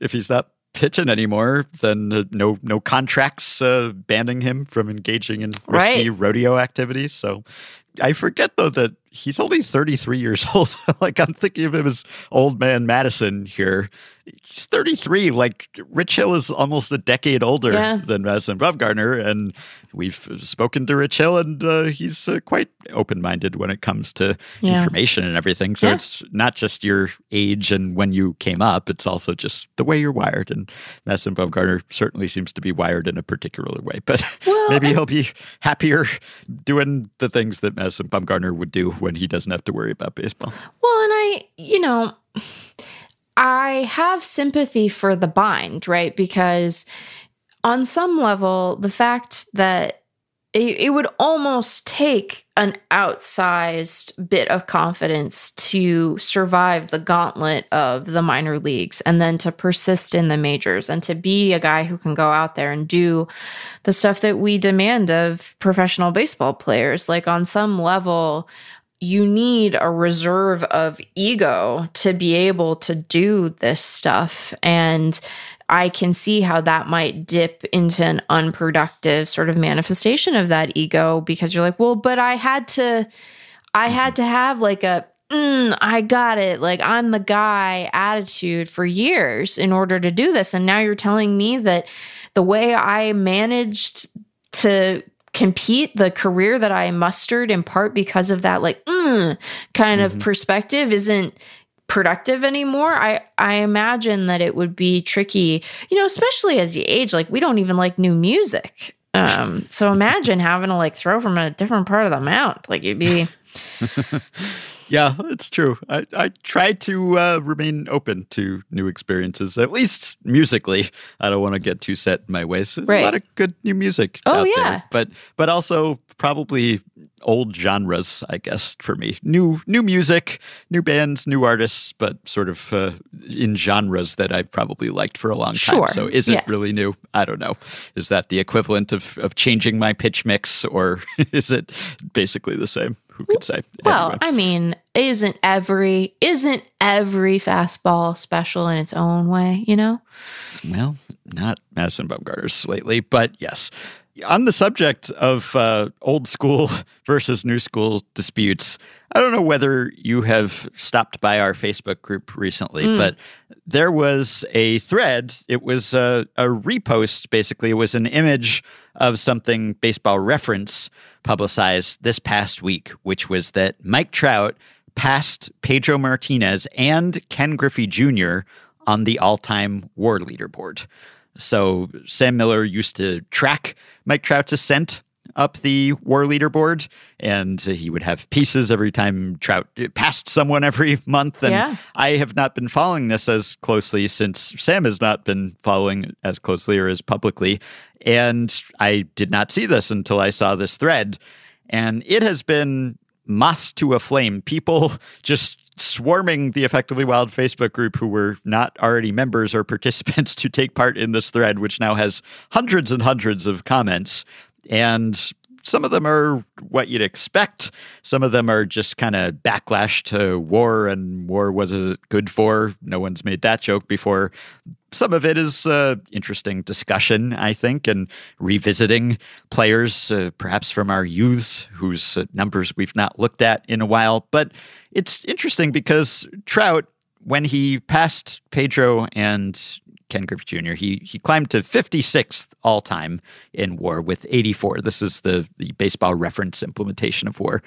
If he's not pitching anymore, then uh, no no contracts uh, banning him from engaging in risky Right. rodeo activities. So I forget though that he's only 33 years old. like I'm thinking of him as old man Madison here. He's 33. Like Rich Hill is almost a decade older Yeah. than Madison Bumgarner, and we've spoken to Rich Hill, and uh, he's uh, quite open-minded when it comes to Yeah. information and everything. So Yeah. it's not just your age and when you came up; it's also just the way you're wired. And Madison Bumgarner certainly seems to be wired in a particular way, but Well, maybe he'll be happier doing the things that Madison Bumgarner would do when he doesn't have to worry about baseball. Well, and I, you know, I have sympathy for the bind, right? Because on some level, the fact that it, it would almost take an outsized bit of confidence to survive the gauntlet of the minor leagues and then to persist in the majors and to be a guy who can go out there and do the stuff that we demand of professional baseball players. Like, on some level, you need a reserve of ego to be able to do this stuff. And I can see how that might dip into an unproductive sort of manifestation of that ego because you're like, well, but I had to, I had to have like a, mm, I got it, like I'm the guy attitude for years in order to do this. And now you're telling me that the way I managed to compete the career that I mustered in part because of that like mm, kind of perspective isn't productive anymore. I i imagine that it would be tricky you know especially as you age like we don't even like new music. Um so imagine having to like throw from a different part of the mount. Like you'd be Yeah, it's true. I, I try to uh, remain open to new experiences, at least musically. I don't want to get too set in my ways. A lot of good new music. Oh, out yeah. there, but but also probably old genres. I guess for me, new new music, new bands, new artists, but sort of uh, in genres that I've probably liked for a long time. Sure. So is it yeah. really new? I don't know. Is that the equivalent of of changing my pitch mix, or is it basically the same? Who could say? well Anyway. i mean isn't every isn't every fastball special in its own way you know Well, not Madison Bumgarner's lately, but yes. On the subject of uh, old school versus new school disputes, I don't know whether you have stopped by our Facebook group recently, but there was a thread. It was a, a repost, basically. It was an image of something baseball reference publicized this past week, which was that Mike Trout passed Pedro Martinez and Ken Griffey Jr. on the all time war leaderboard. So Sam Miller used to track Mike Trout's ascent up the war leaderboard, and he would have pieces every time Trout uh, passed someone every month. And Yeah. I have not been following this as closely since Sam has not been following as closely or as publicly. And I did not see this until I saw this thread. And it has been moths to a flame. People just swarming the Effectively Wild Facebook group who were not already members or participants to take part in this thread, which now has hundreds and hundreds of comments. And some of them are what you'd expect. Some of them are just kind of backlash to war and war was it good for. No one's made that joke before. Some of it is uh, interesting discussion, I think, and revisiting players, uh, perhaps from our youths whose uh, numbers we've not looked at in a while. But it's interesting because Trout, when he passed Pedro and Ken Griffey Jr. He he climbed to 56th all time in WAR with 84. This is the the baseball reference implementation of WAR.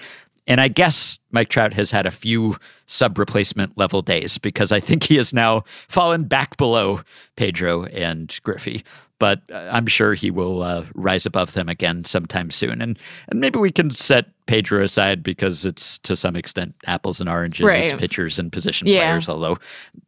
And I guess Mike Trout has had a few sub replacement level days because I think he has now fallen back below Pedro and Griffey. But uh, I'm sure he will uh, rise above them again sometime soon. And and maybe we can set Pedro aside because it's to some extent apples and oranges. It's pitchers and position Yeah. players, although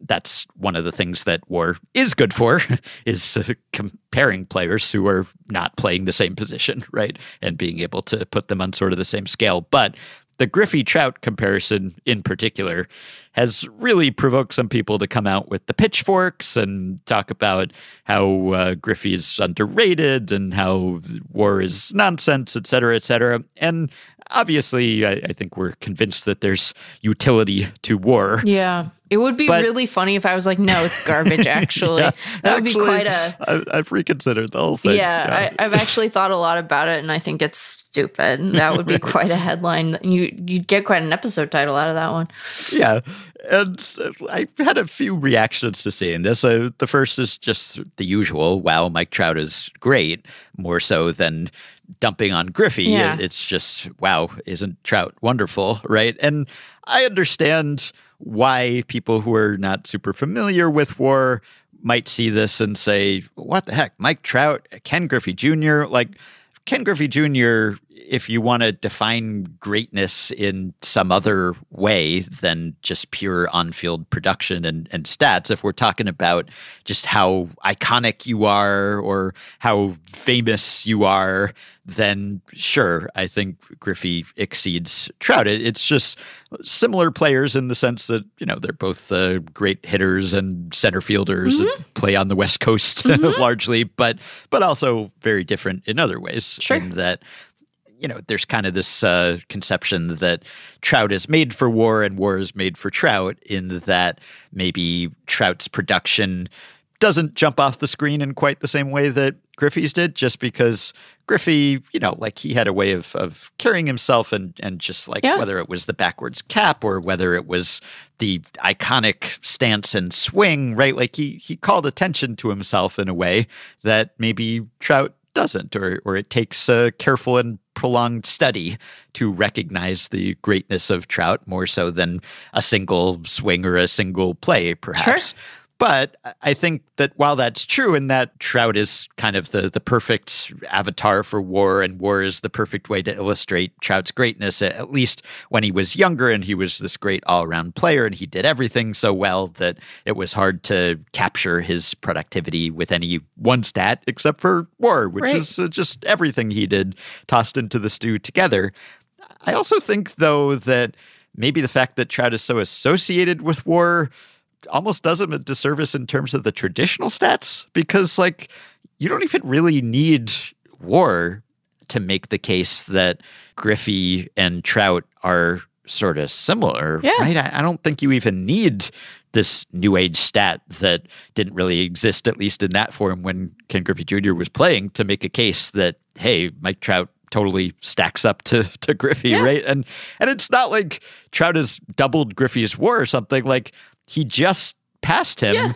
that's one of the things that war is good for is uh, comparing players who are not playing the same position, right? And being able to put them on sort of the same scale. But the Griffey Trout comparison in particular has really provoked some people to come out with the pitchforks and talk about how uh, Griffey is underrated and how war is nonsense, et cetera, et cetera. And obviously, I, I think we're convinced that there's utility to war. Yeah. It would be But- really funny if I was like, no, it's garbage, actually. Yeah, that would be quite a. I, I've reconsidered the whole thing. Yeah, I, I've actually thought a lot about it, and I think it's stupid. That would be quite a headline. You you'd get quite an episode title out of that one. yeah. And I had a few reactions to seeing this. Uh, the first is just the usual wow, Mike Trout is great, more so than dumping on Griffey. Yeah. It's just wow, isn't Trout wonderful, right? And I understand why people who are not super familiar with war might see this and say, what the heck, Mike Trout, Ken Griffey Jr., like Ken Griffey Jr., if you want to define greatness in some other way than just pure on field production and, and stats, if we're talking about just how iconic you are or how famous you are, then sure, I think Griffey exceeds Trout. It, it's just similar players in the sense that, you know, they're both uh, great hitters and center fielders Mm-hmm. and play on the West Coast largely, but but also very different in other ways. Sure. In that you know, there's kind of this uh, conception that Trout is made for war and war is made for Trout, in that maybe Trout's production doesn't jump off the screen in quite the same way that Griffey's did, just because Griffey, you know, like he had a way of of carrying himself and and just like Yeah. whether it was the backwards cap or whether it was the iconic stance and swing, right? Like he he called attention to himself in a way that maybe Trout doesn't, or or it takes a careful and prolonged study to recognize the greatness of Trout more so than a single swing or a single play, perhaps. But I think that while that's true, and that Trout is kind of the, the perfect avatar for war, and war is the perfect way to illustrate Trout's greatness, at least when he was younger and he was this great all around player and he did everything so well that it was hard to capture his productivity with any one stat except for war, which Right. is uh, just everything he did tossed into the stew together. I also think, though, that maybe the fact that Trout is so associated with war almost does him a disservice in terms of the traditional stats because, like, you don't even really need war to make the case that Griffey and Trout are sort of similar, Yeah. right? I, I don't think you even need this new age stat that didn't really exist, at least in that form, when Ken Griffey Jr. was playing, to make a case that hey, Mike Trout totally stacks up to to Griffey, Yeah. right? And and it's not like Trout has doubled Griffey's WAR or something. Like he just passed him, Yeah.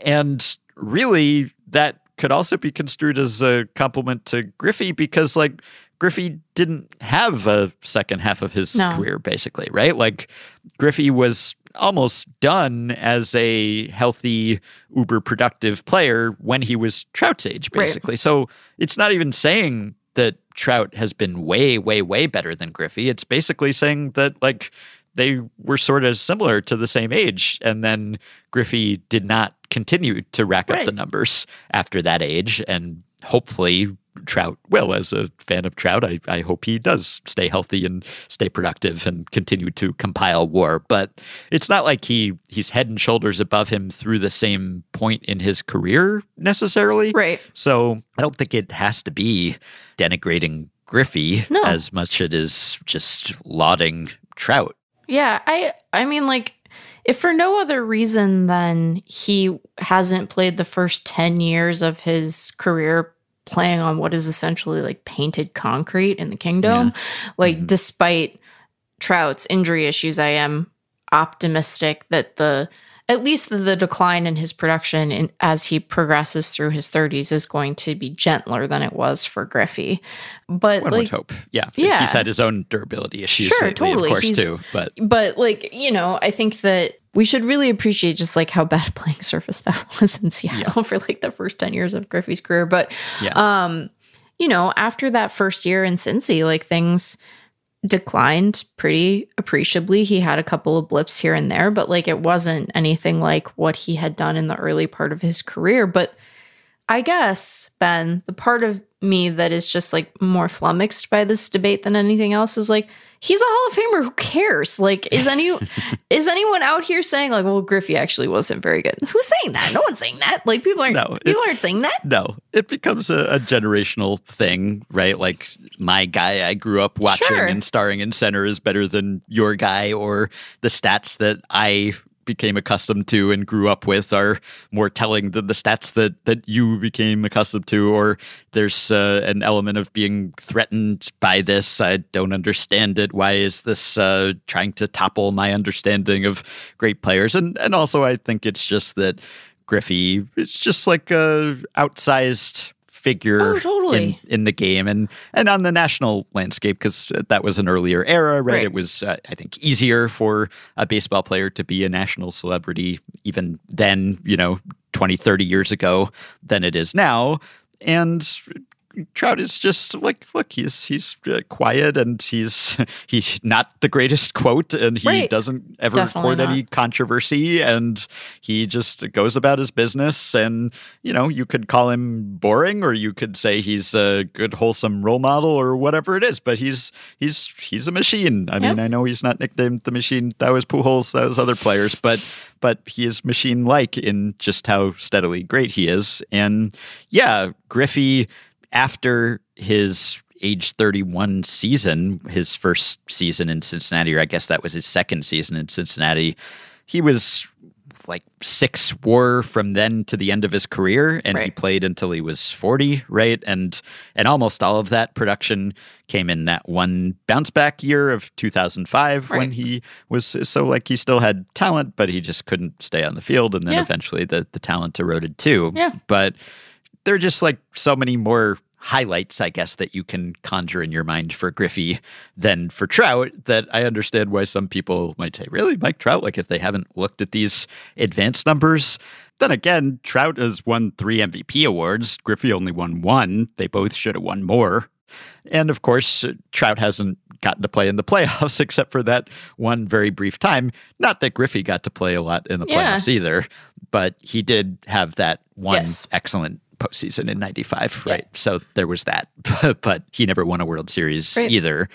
and really that could also be construed as a compliment to Griffey because like Griffey didn't have a second half of his No. career, basically, right? Like Griffey was almost done as a healthy, uber productive player when he was Trout's age, Right. basically. So it's not even saying that Trout has been way, way, way better than Griffey. It's basically saying that like they were sort of similar to the same age, and then Griffey did not continue to rack up the numbers after that age, and hopefully Trout will. As a fan of Trout, I, I hope he does stay healthy and stay productive and continue to compile WAR. But it's not like he he's head and shoulders above him through the same point in his career necessarily. Right. So I don't think it has to be denigrating Griffey No. as much as it is just lauding Trout. Yeah, I I mean like if for no other reason than he hasn't played the first 10 years of his career playing on what is essentially like painted concrete in the Kingdome, like Mhm. despite Trout's injury issues, I am optimistic that the at least the, decline in his production in, as he progresses through his 30s is going to be gentler than it was for Griffey. But One like would hope. Yeah. Yeah. He's had his own durability issues Sure, lately, totally. of course, He's- too. But but like you know i think that we should really appreciate just like how bad playing surface that was in seattle for like the first 10 years of griffey's career but Yeah. um you know after that first year in cincy like things declined pretty appreciably. He had a couple of blips here and there but like it wasn't anything like what he had done in the early part of his career. But I guess, Ben, the part of me that is just like more flummoxed by this debate than anything else is like, he's a Hall of Famer. Who cares? Like, is any is anyone out here saying like, well, Griffey actually wasn't very good? Who's saying that? No one's saying that. Like, people aren't No, it- people aren't saying that. no, it becomes a, a generational thing, right? Like my guy I grew up watching Sure. and starring in center is better than your guy, or the stats that I became accustomed to and grew up with are more telling than the stats that that you became accustomed to or there's uh, an element of being threatened by this. I don't understand it. Why is this uh, trying to topple my understanding of great players? And and also i think it's just that griffey it's just like a outsized figure Oh, totally. in, in the game and and on the national landscape because that was an earlier era right, Right. it was uh, i think easier for a baseball player to be a national celebrity even then you know 20 30 years ago than it is now and Trout is just like, look, he's he's uh, quiet and he's he's not the greatest quote, and he Right. doesn't ever Definitely court not. any controversy, and he just goes about his business. And you know, you could call him boring, or you could say he's a good, wholesome role model, or whatever it is. But he's he's he's a machine. I mean, I know he's not nicknamed the machine. That was Pujols. That was other players, but but he is machine-like in just how steadily great he is. And yeah, Griffey after his age 31 season, his first season in Cincinnati, or I guess that was his second season in Cincinnati, he was like six war from then to the end of his career and he played until he was 40 right and and almost all of that production came in that one bounce back year of 2005 when he was so like he still had talent but he just couldn't stay on the field and then Yeah. eventually the the talent eroded too Yeah. but there are just like so many more highlights, I guess, that you can conjure in your mind for Griffey than for Trout that I understand why some people might say, really, Mike Trout? Like if they haven't looked at these advanced numbers. Then again, Trout has won three MVP awards. Griffey only won one. They both should have won more. And of course, Trout hasn't gotten to play in the playoffs except for that one very brief time. Not that Griffey got to play a lot in the Yeah. playoffs either, but he did have that one Yes. excellent postseason in 95, Yeah. right? So there was that, but he never won a World Series Right. either.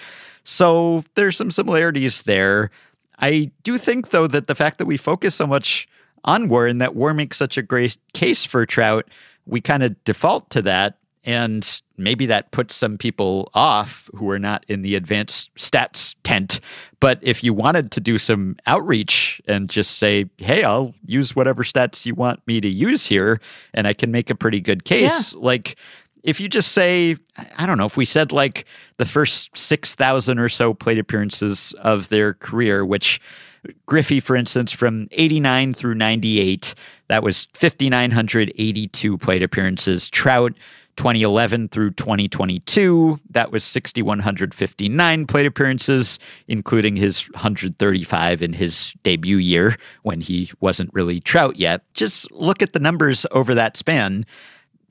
So there's some similarities there. I do think, though, that the fact that we focus so much on War and that War makes such a great case for Trout, we kind of default to that. And maybe that puts some people off who are not in the advanced stats tent. But if you wanted to do some outreach and just say, hey, I'll use whatever stats you want me to use here, and I can make a pretty good case, like if you just say, I don't know, if we said like the first 6,000 or so plate appearances of their career, which Griffey, for instance, from 89 through 98, that was 5,982 plate appearances. Trout, 2011 through 2022, that was 6,159 plate appearances, including his 135 in his debut year when he wasn't really Trout yet. Just look at the numbers over that span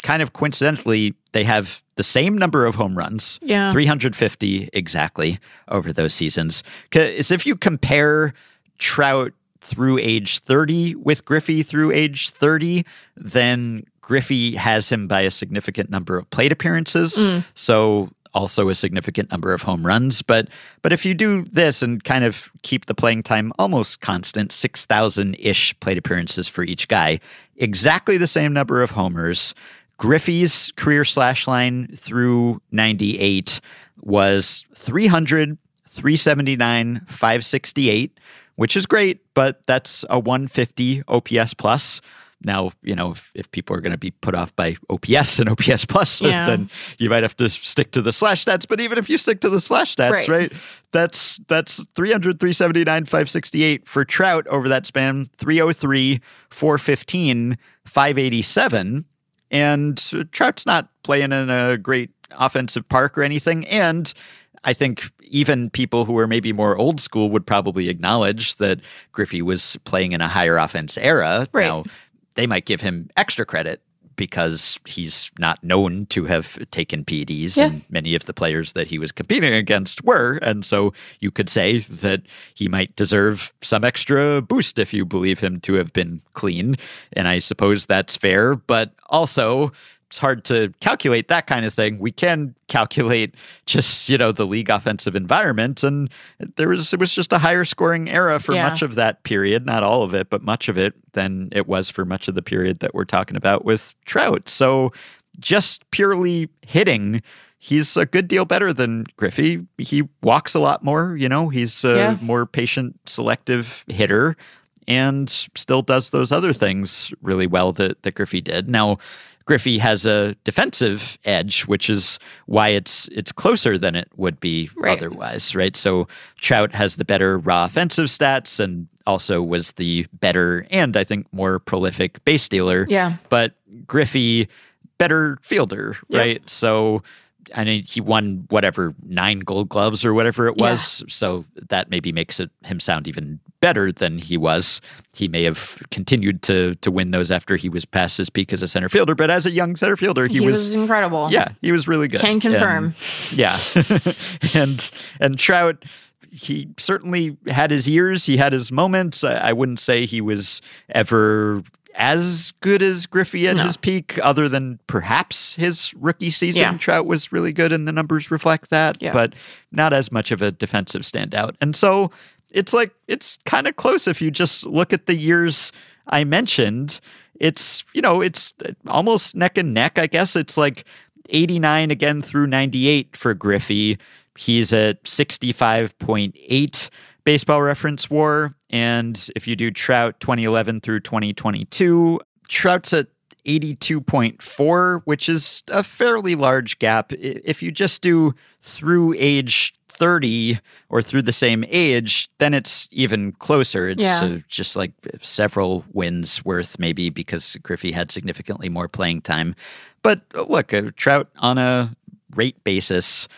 kind of coincidentally, they have the same number of home runs, Yeah. 350 exactly over those seasons. Because if you compare Trout through age 30 with Griffey through age 30, then Griffey has him by a significant number of plate appearances. Mm. So also a significant number of home runs. But but if you do this and kind of keep the playing time almost constant, six thousand ish plate appearances for each guy, exactly the same number of homers. Griffey's career slash line through 98 was 300, 379, 568, which is great, but that's a 150 OPS plus. Now, you know, if, if people are going to be put off by OPS and OPS plus, Yeah. then you might have to stick to the slash stats. But even if you stick to the slash stats, Right. right, that's that's 300, 379, 568 for Trout over that span, 303, 415, 587. And Trout's not playing in a great offensive park or anything. And I think even people who are maybe more old school would probably acknowledge that Griffey was playing in a higher offense era. Right. Now, they might give him extra credit because he's not known to have taken PEDs, Yeah. and many of the players that he was competing against were. And so you could say that he might deserve some extra boost if you believe him to have been clean. And I suppose that's fair, but also it's hard to calculate that kind of thing. We can calculate just, you know, the league offensive environment. And there was it was just a higher scoring era for Yeah. much of that period, not all of it, but much of it than it was for much of the period that we're talking about with Trout. So just purely hitting, he's a good deal better than Griffey. He walks a lot more, you know, he's a Yeah. more patient, selective hitter. and still does those other things really well that, that Griffey did. Now, Griffey has a defensive edge, which is why it's it's closer than it would be Right. otherwise, right? So Trout has the better raw offensive stats and also was the better and I think more prolific base stealer. Yeah. But Griffey better fielder, Yep. right? So I mean, he won whatever nine Gold Gloves or whatever it Yeah. was. So that maybe makes it him sound even better than he was. He may have continued to to win those after he was past his peak as a center fielder, but as a young center fielder, he, He, was, incredible. yeah, he was really good. Can confirm. And- yeah, and and Trout, he certainly had his years. He had his moments. I, I wouldn't say he was ever as good as Griffey at No. his peak, other than perhaps his rookie season. Yeah. Trout was really good, and the numbers reflect that. Yeah. But not as much of a defensive standout. And so it's like it's kind of close if you just look at the years I mentioned. It's you know it's almost neck and neck. I guess it's like 89 again through 98 for Griffey. He's at 65.8 baseball reference war. And if you do Trout 2011 through 2022, Trout's at 82.4, which is a fairly large gap. If you just do through age 30 or through the same age, then it's even closer. It's Yeah. uh, just like several wins worth, maybe because Griffey had significantly more playing time. But uh, look, uh, Trout on a rate basis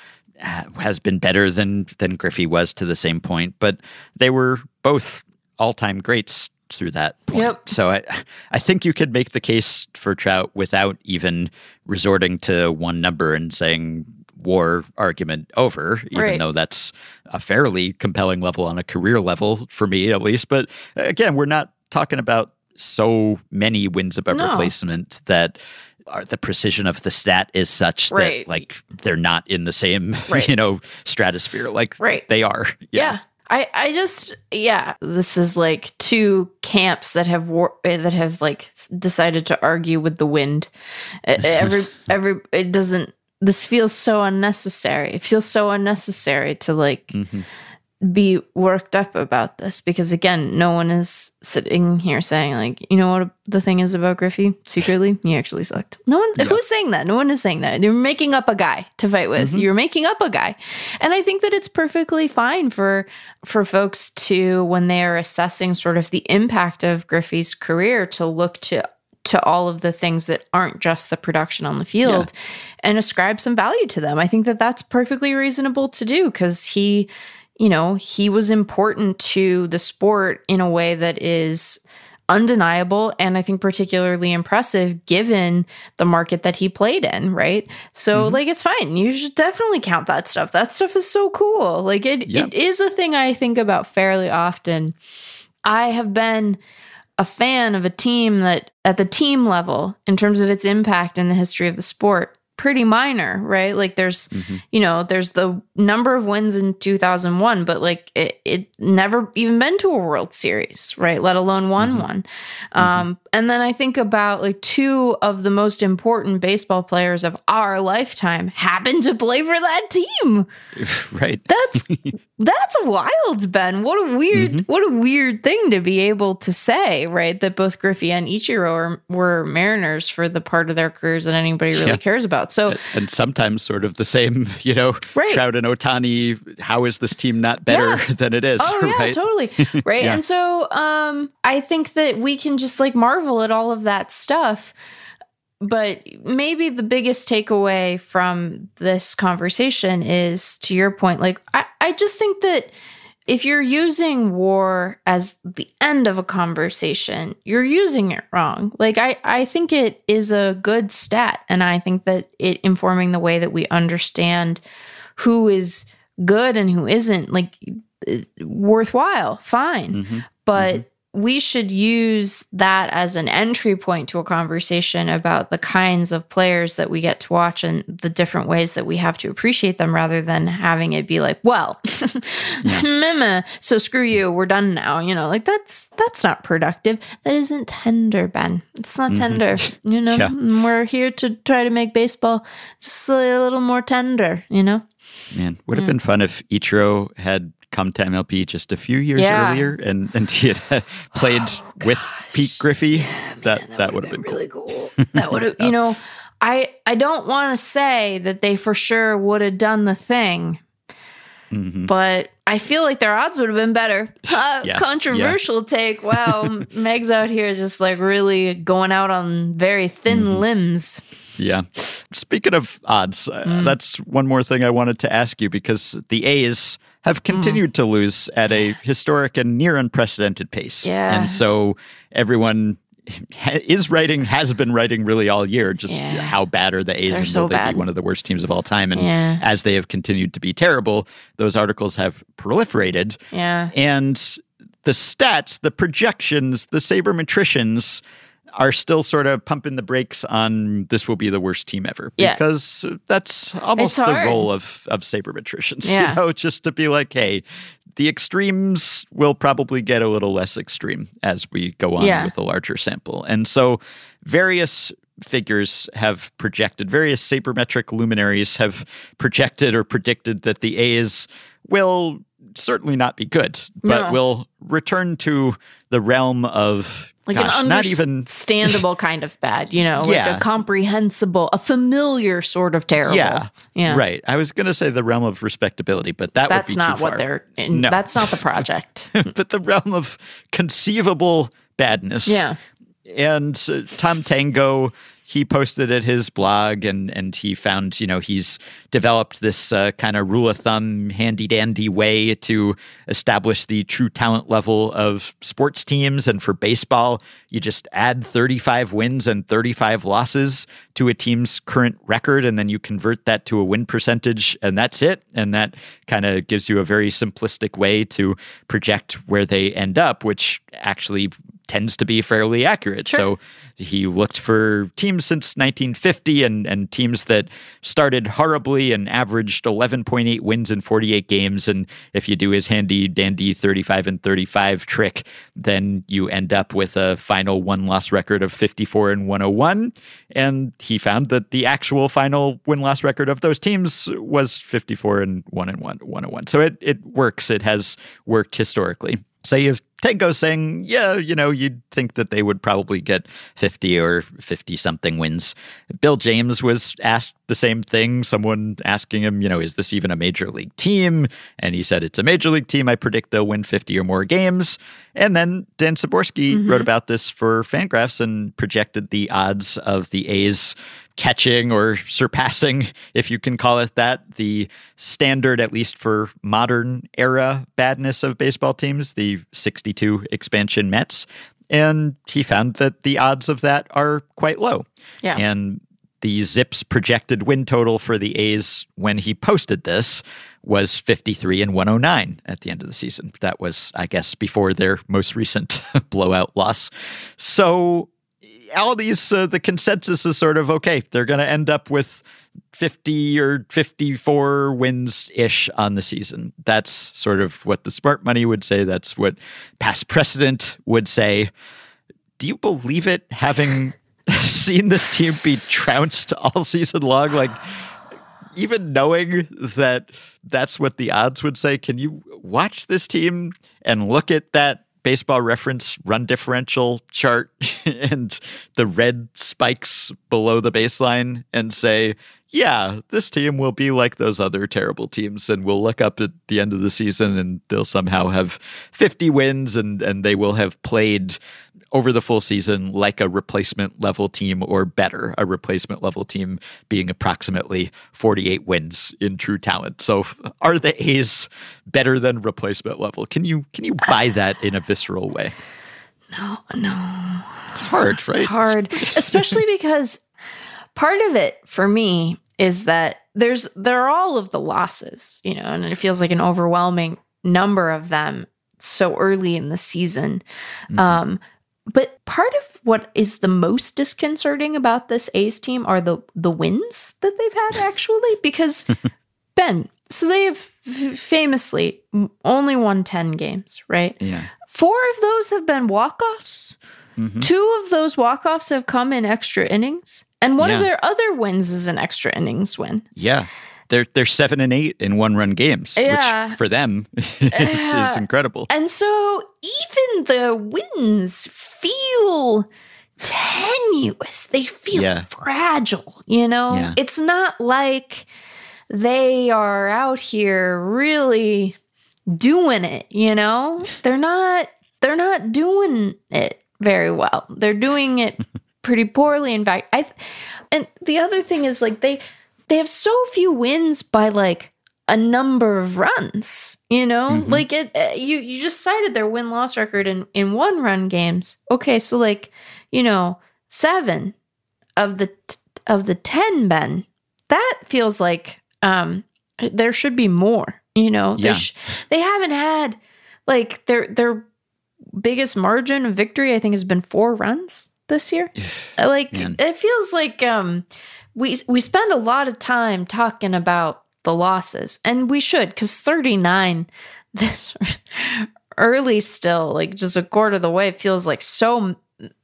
uh, has been better than than Griffey was to the same point. But they were both all time greats through that point. Yep. So I I think you could make the case for Trout without even resorting to one number and saying war argument over, even Right. though that's a fairly compelling level on a career level for me at least. But again, we're not talking about so many wins above No. replacement that are the precision of the stat is such Right. that like they're not in the same Right. you know stratosphere like Right. they are. Yeah. I, I just yeah this is like two camps that have war- eh, that have like decided to argue with the wind every every it doesn't this feels so unnecessary. It feels so unnecessary to like Mhm. be worked up about this because again no one is sitting here saying like you know what the thing is about griffey? Secretly he actually sucked. No one who's saying that? No one is saying that. You're making up a guy to fight with. You're making up a guy. And i think that it's perfectly fine for for folks to when they are assessing sort of the impact of griffey's career to look to to all of the things that aren't just the production on the field and ascribe some value to them. I think that that's perfectly reasonable to do because he, you know, he was important to the sport in a way that is undeniable and I think particularly impressive given the market that he played in, right? So mm-hmm. like it's fine. You should definitely count that stuff. That stuff is so cool. Like it Yeah. it is a thing I think about fairly often. I have been a fan of a team that at the team level in terms of its impact in the history of the sport pretty minor right? Like there's mm-hmm. you know there's the number of wins in 2001 but like it, it never even been to a world series right? Let alone won mm-hmm. one. Mm-hmm. Um and then i think about like two of the most important baseball players of our lifetime happen to play for that team. Right. that's that's wild, Ben. What a weird, Mm-hmm. what a weird thing to be able to say, right? That both Griffey and Ichiro are, were Mariners for the part of their careers that anybody really Yeah. cares about. So, and sometimes sort of the same, you know, Right. Trout and Ohtani. How is this team not better Yeah. than it is? oh yeah, totally, right. Yeah. And so, um, I think that we can just like marvel at all of that stuff. But maybe the biggest takeaway from this conversation is to your point, like, I, I just think that if you're using war as the end of a conversation, you're using it wrong. Like, I, I think it is a good stat. And I think that it informing the way that we understand who is good and who isn't, like, worthwhile, fine. Mhm. But we should use that as an entry point to a conversation about the kinds of players that we get to watch and the different ways that we have to appreciate them rather than having it be like, well, meh, so screw you, we're done now. You know, like that's that's not productive. That isn't tender, Ben. It's not mm-hmm. tender. You know, Yeah. we're here to try to make baseball just a little more tender, you know? Man, would have been mm. fun if Ichiro had come to MLB just a few years Yeah. earlier, and and he had played with Pete Griffey, that that, would have been, really cool. That would have, you know, I I don't want to say that they for sure would have done the thing, Mhm. but I feel like their odds would have been better. Uh, Yeah. Controversial take. Wow, Meg's out here just like really going out on very thin Mm-hmm. limbs. Yeah. Speaking of odds, uh, Mm. that's one more thing I wanted to ask you because the A's have hmm. continued to lose at a historic and near unprecedented pace. Yeah. And so everyone is writing, has been writing really all year, just Yeah. how bad are the A's They're and so will they bad. be one of the worst teams of all time? And Yeah. as they have continued to be terrible, those articles have proliferated. Yeah. And the stats, the projections, the sabermetricians are still sort of pumping the brakes on this will be the worst team ever. Yeah. Because that's almost the role of, of sabermetricians. Yeah. You know, just to be like, hey, the extremes will probably get a little less extreme as we go on Yeah. with a larger sample. And so various figures have projected, various sabermetric luminaries have projected or predicted that the A's will certainly not be good, but No. will return to the realm of Like gosh, an not even understandable kind of bad, you know, like Yeah. a comprehensible, a familiar sort of terrible. yeah, Yeah. right. I was going to say the realm of respectability, but that That's would be not too what far. they're in. No. That's not the project. but the realm of conceivable badness. yeah. and uh, Tom Tango, he posted at his blog, and and he found, you know, he's developed this uh, kind of rule of thumb, handy dandy way to establish the true talent level of sports teams. And for baseball, you just add 35 wins and 35 losses to a team's current record, and then you convert that to a win percentage, and that's it. And that kind of gives you a very simplistic way to project where they end up, which actually tends to be fairly accurate. So he looked for teams since 1950 and, and teams that started horribly and averaged 11.8 wins in 48 games. And if you do his handy dandy 35 and 35 trick, then you end up with a final one loss record of 54 and 101. And he found that the actual final win loss record of those teams was 54 and 1 and 1 101. So it, it works. It has worked historically. So you Tango saying, yeah, you know, you'd think that they would probably get 50 or 50 something wins. Bill James was asked the same thing. Someone asking him, you know, is this even a major league team? And he said, it's a major league team. I predict they'll win 50 or more games. And then Dan Szymborski mm-hmm. wrote about this for Fangraphs and projected the odds of the A's catching or surpassing, if you can call it that, the standard, at least for modern era badness of baseball teams, the 62 expansion Mets. And he found that the odds of that are quite low. Yeah. And the Zips projected win total for the A's when he posted this was 53 and 109 at the end of the season. That was, I guess, before their most recent blowout loss. So all these, uh, the consensus is sort of okay, they're going to end up with 50 or 54 wins ish on the season. That's sort of what the smart money would say. That's what past precedent would say. Do you believe it having seen this team be trounced all season long? Like, even knowing that that's what the odds would say, can you watch this team and look at that baseball reference run differential chart and the red spikes below the baseline and say, yeah, this team will be like those other terrible teams. And we'll look up at the end of the season and they'll somehow have 50 wins and, and they will have played over the full season like a replacement level team or better, a replacement level team being approximately 48 wins in true talent. So are the A's better than replacement level? Can you can you buy that in a visceral way? No, no. It's hard, right? It's hard, especially because part of it for me is that there's there are all of the losses, you know, and it feels like an overwhelming number of them so early in the season. Mm-hmm. Um, but part of what is the most disconcerting about this A's team are the the wins that they've had actually because Ben, so they have famously only won 10 games, right? Yeah. Four of those have been walk-offs. Mhm. Two of those walk-offs have come in extra innings, and one of their other wins is an extra innings win. Yeah. They're they're seven and eight in one run games, Yeah. which for them is, is incredible. And so even the wins feel tenuous. They feel Yeah. fragile, you know? Yeah. It's not like they are out here really doing it, you know? They're not they're not doing it very well. They're doing it pretty poorly in fact. I and the other thing is like they they have so few wins by like a number of runs, you know? Mhm. Like it uh, you you just cited their win-loss record in in one run games. Okay, so like, you know, 7 of the t- of the 10 Ben. That feels like um there should be more, you know? Yeah. sh- they haven't had like their their biggest margin of victory I think has been 4 runs this year. like Man. it feels like um we we spend a lot of time talking about the losses and we should cuz 39 this early still like just a quarter of the way feels like so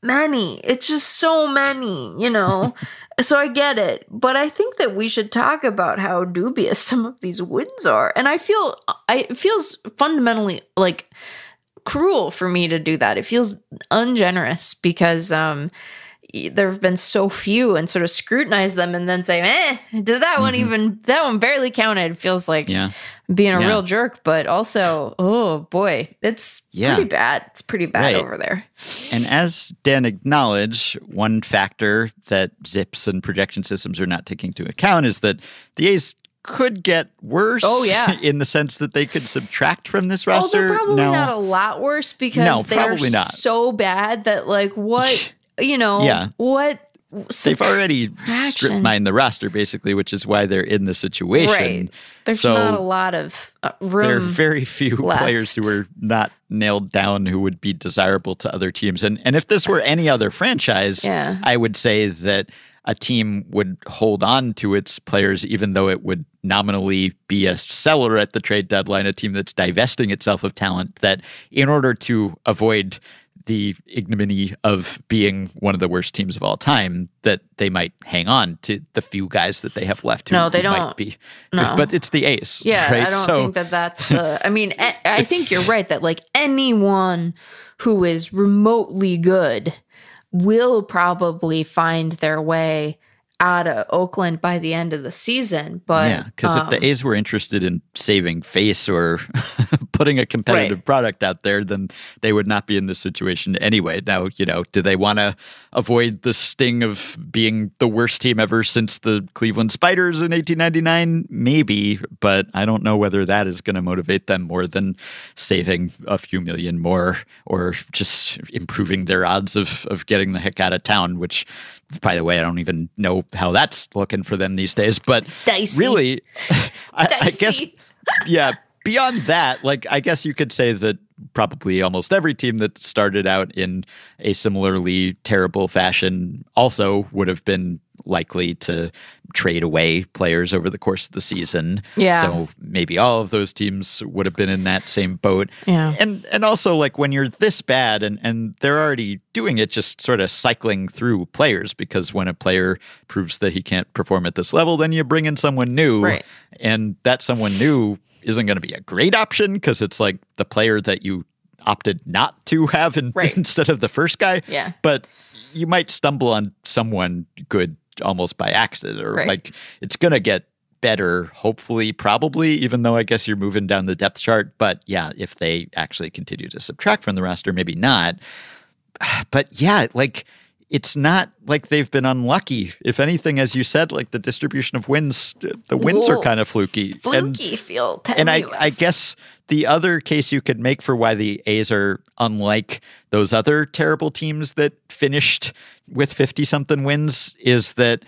many. It's just so many you know? So i get it but i think that we should talk about how dubious some of these wins are and i feel i it feels fundamentally like cruel for me to do that. It feels ungenerous because um there have been so few and sort of scrutinize them and then say eh did that one Mhm. even that one barely counted feels like Yeah. being a Yeah. real jerk, but also, oh boy, it's Yeah. pretty bad. It's pretty bad Right. over there. And as Dan acknowledged, one factor that zips and projection systems are not taking into account is that the A's could get worse. Oh, yeah. in the sense that they could subtract from this Oh, roster. they're probably No. not a lot worse because No, they're probably not. so bad that like what you know, Yeah. what They've already subtraction. strip mined the roster, basically, which is why they're in the situation. Right. There's So, not a lot of uh, room. There are very few left. players who are not nailed down who would be desirable to other teams. And and if this were any other franchise, Yeah. I would say that a team would hold on to its players even though it would nominally be a seller at the trade deadline, a team that's divesting itself of talent that in order to avoid the ignominy of being one of the worst teams of all time, that they might hang on to the few guys that they have left. Who, No, they don't. be, No. but it's the ace. Yeah, right? I don't so, think that that's the. I mean, I, I think you're right that like anyone who is remotely good will probably find their way out of Oakland by the end of the season. But yeah, because if um, the A's were interested in saving face or putting a competitive Right. product out there, then they would not be in this situation anyway. Now, you know, do they want to avoid the sting of being the worst team ever since the Cleveland Spiders in 1899? Maybe, but I don't know whether that is going to motivate them more than saving a few million more or just improving their odds of, of getting the heck out of town, which, by the way, I don't even know how that's looking for them these days. But Dicey. really, I, I guess, yeah, beyond that, like, I guess you could say that probably almost every team that started out in a similarly terrible fashion also would have been likely to trade away players over the course of the season. Yeah. So maybe all of those teams would have been in that same boat. Yeah. And and also like when you're this bad and and they're already doing it just sort of cycling through players because when a player proves that he can't perform at this level then you bring in someone new Right. and that someone new isn't going to be a great option because it's like the player that you opted not to have in, Right. instead of the first guy. Yeah. But you might stumble on someone good almost by accident or Right. like it's going to get better hopefully probably even though i guess you're moving down the depth chart but yeah if they actually continue to subtract from the roster maybe not but yeah like it's not like they've been unlucky if anything as you said like the distribution of wins the wins are kind of fluky And- fluky feel. and I. I guess the other case you could make for why the A's are unlike those other terrible teams that finished with 50 something wins is that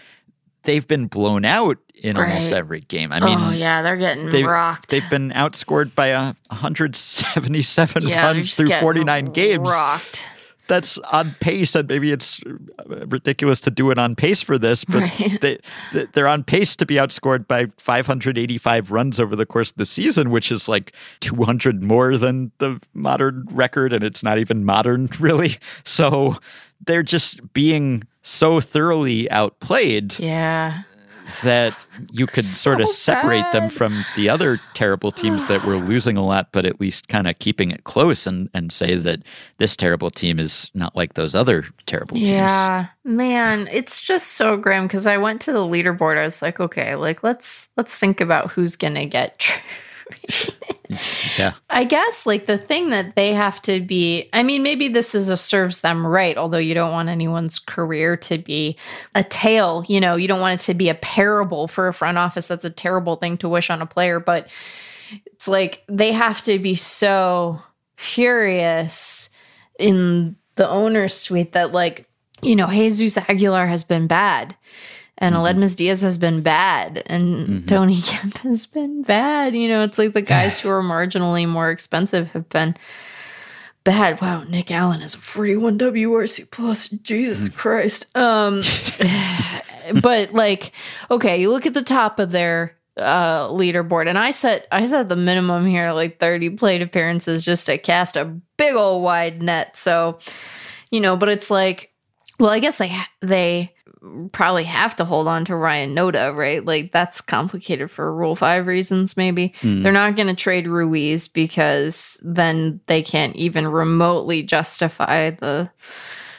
they've been blown out in almost every game. I mean, oh yeah, they're getting they've, rocked. they've been outscored by a 177 yeah, runs through getting 49 games. Rocked. That's on pace, and maybe it's uh, ridiculous to do it on pace for this, but Right. they, they- they're on pace to be outscored by 585 runs over the course of the season, which is like 200 more than the modern record, and it's not even modern, really. So they're just being so thoroughly outplayed Yeah. That you could sort of So separate them from the other terrible teams that were losing a lot, but at least kind of keeping it close and, and say that this terrible team is not like those other terrible teams. Yeah, man, it's just so grim because I went to the leaderboard. I was like, okay, like let's let's think about who's gonna get. Tra- Yeah. I guess like the thing that they have to be. I mean, maybe this is a serves them right. Although you don't want anyone's career to be a tale. You know, you don't want it to be a parable for a front office. That's a terrible thing to wish on a player. But it's like they have to be so furious in the owner's suite that like you know Jesus Aguilar has been bad and Aledmys Diaz has been bad and Tony Kemp has been bad. You know, it's like the guys who are marginally more expensive have been bad. Wow, Nick Allen is a 41 WRC plus. Jesus Christ. Um but like okay, you look at the top of their uh leaderboard and I set I set the minimum here like 30 plate appearances just to cast a big old wide net. So, you know, but it's like well, I guess they they probably have to hold on to Ryan Noda, right? Like that's complicated for Rule 5 reasons maybe. Hmm. They're not going to trade Ruiz because then they can't even remotely justify the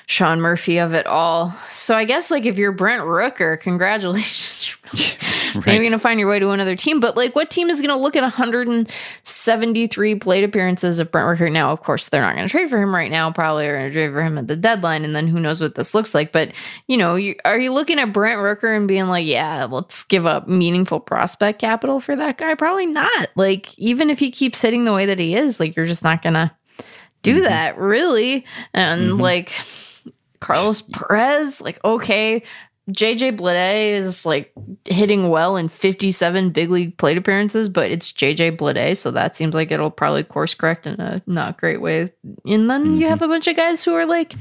Sean Murphy of it all. So I guess like if you're Brent Rooker, congratulations. Right. Maybe you're going to find your way to another team. But like, what team is going to look at 173 plate appearances of Brent Rooker? Now, of course, they're not going to trade for him right now. Probably are going to trade for him at the deadline. And then who knows what this looks like. But, you know, you, are you looking at Brent Rooker and being like, yeah, let's give up meaningful prospect capital for that guy? Probably not. Like, even if he keeps hitting the way that he is, like, you're just not going to do mm-hmm. that, really. And mm-hmm. like, Carlos Perez, like, okay. JJ Bleday is like hitting well in 57 big league plate appearances, but it's JJ Bleday, so that seems like it'll probably course correct in a not great way. And then you mm-hmm. have a bunch of guys who are like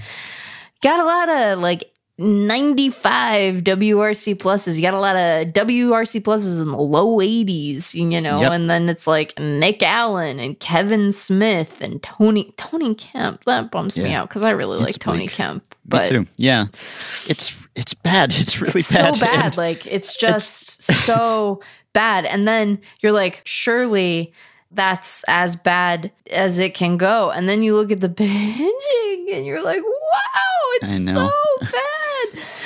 got a lot of like 95 WRC pluses. You got a lot of WRC pluses in the low 80s, you know, Yep. and then it's like Nick Allen and Kevin Smith and Tony Tony Kemp. That bums me out because I really like It's Tony bleak. Kemp. Me But. Yeah. It's it's bad. It's really it's bad. so bad. And like it's just so bad. And then you're like, surely that's as bad as it can go. And then you look at the benching and you're like, wow, it's so bad.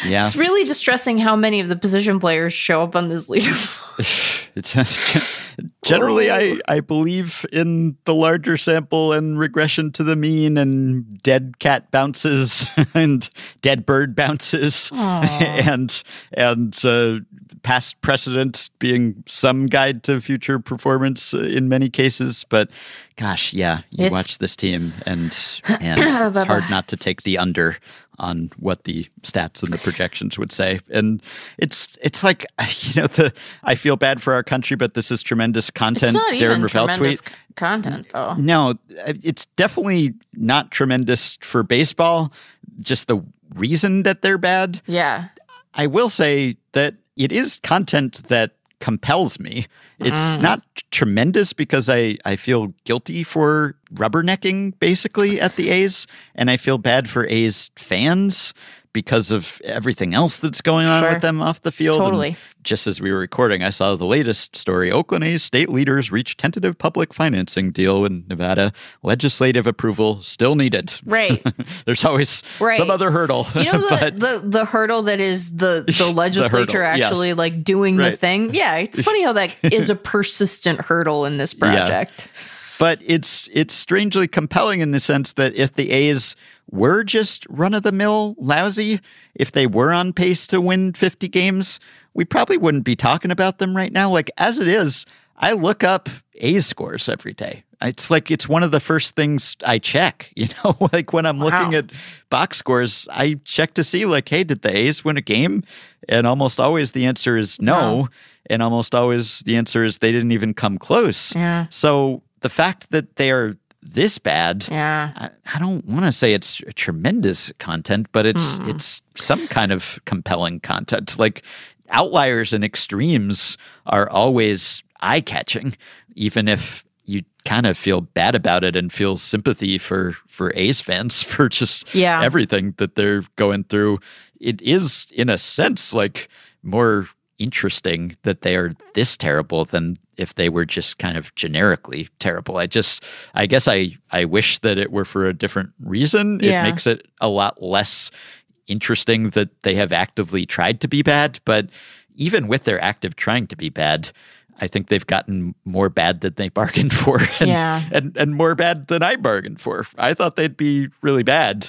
Yeah. It's really distressing how many of the position players show up on this leaderboard. Generally, I, I believe in the larger sample and regression to the mean and dead cat bounces and dead bird bounces and and uh, past precedent being some guide to future performance uh, in many cases. But gosh, yeah, you It's- watch this team and and it's hard not to take the under on what the stats and the projections would say. And it's it's like you know the I feel bad for our country, but this is tremendous content. It's not Darren even Rovell tremendous tweet. content, though. No, it's definitely not tremendous for baseball. Just the reason that they're bad. Yeah. I will say that it is content that compels me. It's Mm. not tremendous because I, I feel guilty for rubbernecking basically at the A's, and I feel bad for A's fans because of everything else that's going on Sure. with them off the field. And Totally. just as we were recording, I saw the latest story. Oakland A's state leaders reach tentative public financing deal in Nevada. Legislative approval still needed. Right. There's always Right. some other hurdle. You know the, the the hurdle that is the the legislature hurdle, yes. actually like doing the thing. Yeah, it's funny how that is a persistent hurdle in this project. But it's it's strangely compelling in the sense that if the A's were just run of the mill lousy, if they were on pace to win 50 games, we probably wouldn't be talking about them right now. Like as it is, I look up A's scores every day. It's like it's one of the first things I check, you know, like when I'm looking at box scores, I check to see like, hey, did the A's win a game? And almost always the answer is no. No. And almost always the answer is they didn't even come close. Yeah. So the fact that they are this bad, Yeah. I, I don't want to say it's tremendous content, but it's Hmm. it's some kind of compelling content. Like outliers and extremes are always eye catching, even if you kind of feel bad about it and feel sympathy for for A's fans for just Yeah. everything that they're going through. It is in a sense like more interesting that they are this terrible than if they were just kind of generically terrible. I just I guess I I wish that it were for a different reason. Yeah. It makes it a lot less interesting that they have actively tried to be bad, but even with their active trying to be bad, I think they've gotten more bad than they bargained for and, Yeah. and, and more bad than I bargained for. I thought they'd be really bad.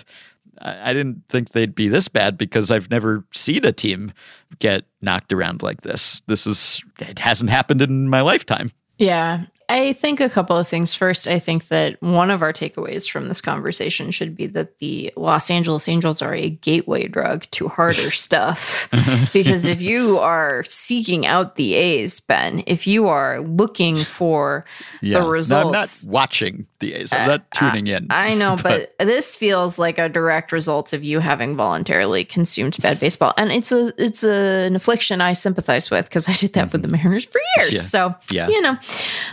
I didn't think they'd be this bad because I've never seen a team get knocked around like this. This is, it hasn't happened in my lifetime. Yeah. I think a couple of things. First, I think that one of our takeaways from this conversation should be that the Los Angeles Angels are a gateway drug to harder stuff. because if you are seeking out the A's, Ben, if you are looking for Yeah. the No, results, I'm not watching the A's. I'm uh, not uh, tuning in. I know, but, this feels like a direct result of you having voluntarily consumed bad baseball, and it's a it's a, an affliction I sympathize with because I did that with mm-hmm. the Mariners for years. Yeah. So Yeah. you know,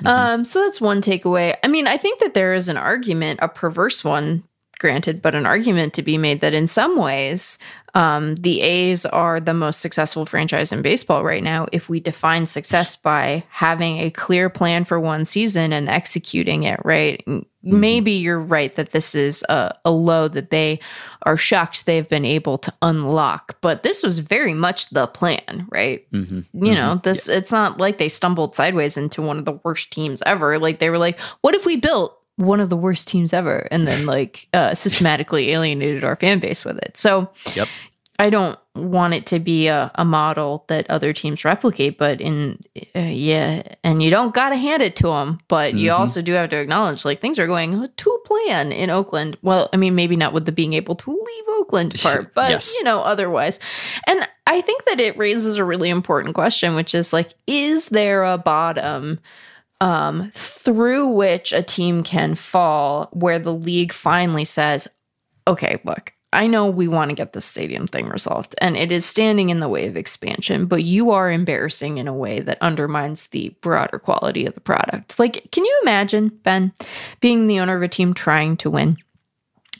um, so that's one takeaway. I mean, I think that there is an argument, a perverse one, granted, but an argument to be made that in some ways. Um, the A's are the most successful franchise in baseball right now. If we define success by having a clear plan for one season and executing it, right? Maybe you're right that this is a, a low that they are shocked they've been able to unlock, but this was very much the plan, right? Mhm. You know, this it's not like they stumbled sideways into one of the worst teams ever. Like they were like, what if we built one of the worst teams ever and then like uh, systematically alienated our fan base with it. So Yep. I don't want it to be a, a model that other teams replicate, but in uh, yeah, and you don't got to hand it to them, but you Mhm. also do have to acknowledge like things are going to plan in Oakland. Well, I mean, maybe not with the being able to leave Oakland part, but Yes. you know, otherwise. And I think that it raises a really important question, which is like, is there a bottom? um, through which a team can fall where the league finally says, okay, look, I know we want to get this stadium thing resolved and it is standing in the way of expansion, but you are embarrassing in a way that undermines the broader quality of the product. Like, can you imagine, Ben, being the owner of a team trying to win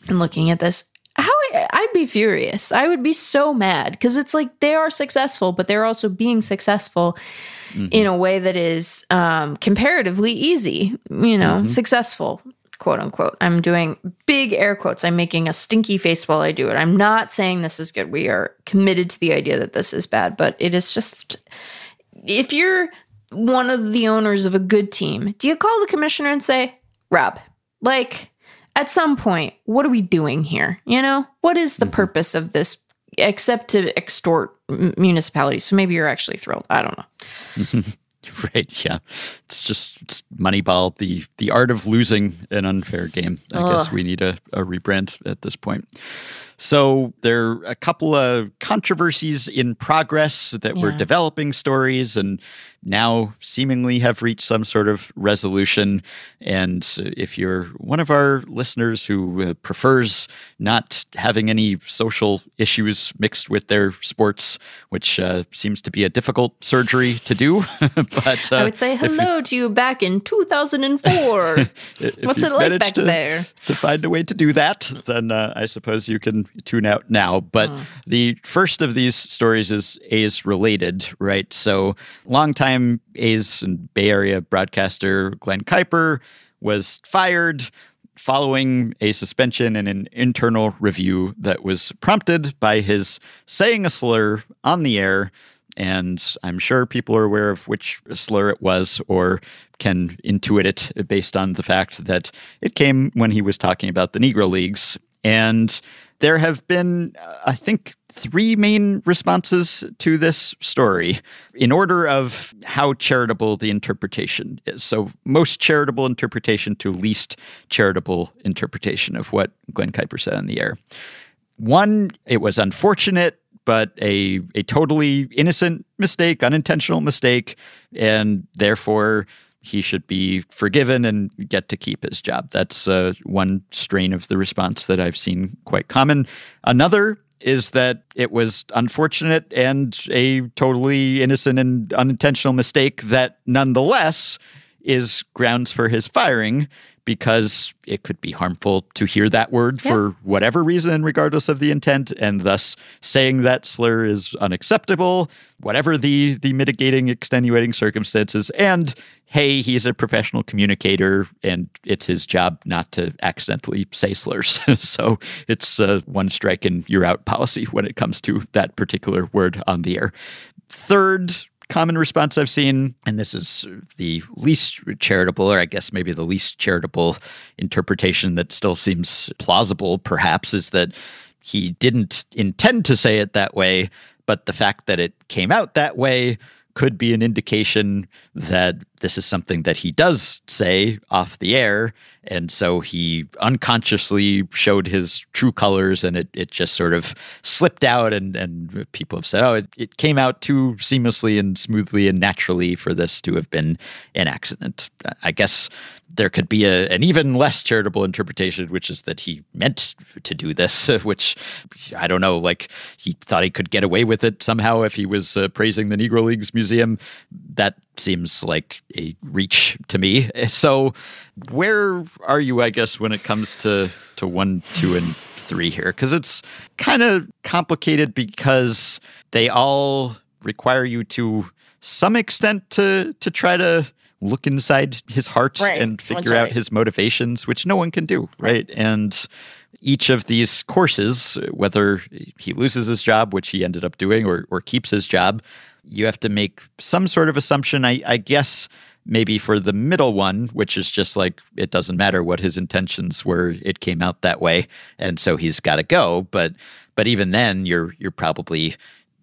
and looking at this? How I'd be furious. I would be so mad because it's like they are successful, but they're also being successful in a way that is um, comparatively easy, you know, successful, quote unquote. I'm doing big air quotes. I'm making a stinky face while I do it. I'm not saying this is good. We are committed to the idea that this is bad, but it is just if you're one of the owners of a good team, do you call the commissioner and say, Rob, like, at some point, what are we doing here? You know, what is the mm-hmm. purpose of this except to extort m- municipalities? So maybe you're actually thrilled. I don't know. Right. Yeah. It's just it's Moneyball, the the art of losing an unfair game. I guess we need a, a rebrand at this point. So there are a couple of controversies in progress that were Yeah. developing stories and now seemingly have reached some sort of resolution. And if you're one of our listeners who uh, prefers not having any social issues mixed with their sports, which uh, seems to be a difficult surgery to do, but uh, I would say hello to you back in 2004. What's it like back to, there? to find a way to do that, then uh, I suppose you can tune out now. But Hmm. the first of these stories is A's related, right? So, longtime A's and Bay Area broadcaster Glen Kuiper was fired following a suspension and an internal review that was prompted by his saying a slur on the air. And I'm sure people are aware of which slur it was or can intuit it based on the fact that it came when he was talking about the Negro Leagues. And there have been, uh, I think, three main responses to this story in order of how charitable the interpretation is. So, most charitable interpretation to least charitable interpretation of what Glen Kuiper said on the air. One, it was unfortunate, but a a totally innocent mistake, unintentional mistake, and therefore he should be forgiven and get to keep his job. That's uh, one strain of the response that I've seen quite common. Another is that it was unfortunate and a totally innocent and unintentional mistake that nonetheless is grounds for his firing because it could be harmful to hear that word Yeah. for whatever reason, regardless of the intent, and thus saying that slur is unacceptable, whatever the the mitigating, extenuating circumstances. And hey, he's a professional communicator, and it's his job not to accidentally say slurs. so it's a one strike and you're out policy when it comes to that particular word on the air. Third common response I've seen, and this is the least charitable, or I guess maybe the least charitable interpretation that still seems plausible, perhaps, is that he didn't intend to say it that way, but the fact that it came out that way could be an indication that this is something that he does say off the air. And so he unconsciously showed his true colors and it, it just sort of slipped out. And, and people have said, oh, it, it came out too seamlessly and smoothly and naturally for this to have been an accident. I guess there could be a, an even less charitable interpretation, which is that he meant to do this, which I don't know, like he thought he could get away with it somehow if he was uh, praising the Negro Leagues Museum. That seems like a reach to me. So, where are you, I guess, when it comes to, to one, two, and three here? Because it's kind of complicated because they all require you to some extent to to try to look inside his heart Right. and figure out his motivations, which no one can do, right? And each of these courses, whether he loses his job, which he ended up doing, or, or keeps his job, you have to make some sort of assumption. I, I guess maybe for the middle one, which is just like it doesn't matter what his intentions were, it came out that way, and so he's got to go. But but even then, you're you're probably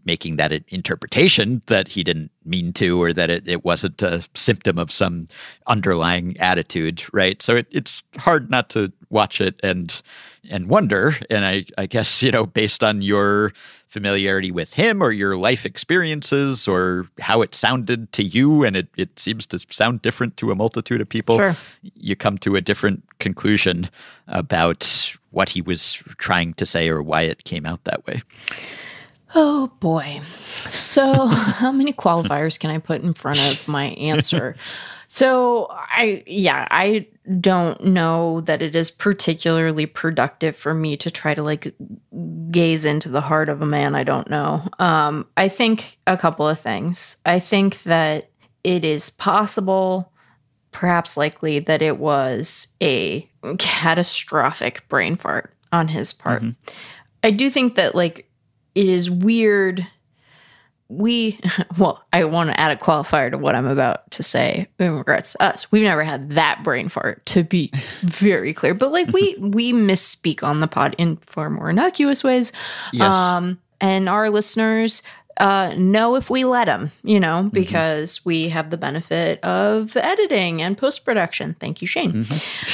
making that interpretation that he didn't mean to or that it, it wasn't a symptom of some underlying attitude right so it, it's hard not to watch it and and wonder and I, I guess you know based on your familiarity with him or your life experiences or how it sounded to you and it, it seems to sound different to a multitude of people Sure. you come to a different conclusion about what he was trying to say or why it came out that way Oh boy. So, how many qualifiers can I put in front of my answer? so, I, yeah, I don't know that it is particularly productive for me to try to like gaze into the heart of a man I don't know. Um, I think a couple of things. I think that it is possible, perhaps likely, that it was a catastrophic brain fart on his part. I do think that like it is weird. We, well, I want to add a qualifier to what I'm about to say in regards to us. We've never had that brain fart, to be very clear. But like we we misspeak on the pod in far more innocuous ways. Yes. Um, and our listeners uh, know if we let them, you know, because we have the benefit of editing and post production. Thank you, Shane.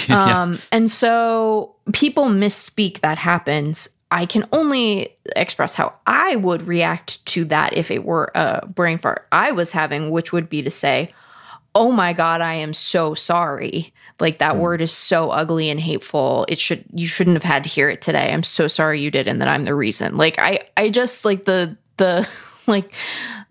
Um, and so people misspeak that happens. I can only express how I would react to that if it were a brain fart I was having, which would be to say, Oh my God, I am so sorry. Like that hmm. word is so ugly and hateful. It should you shouldn't have had to hear it today. I'm so sorry you did and that I'm the reason. Like I I just like the the like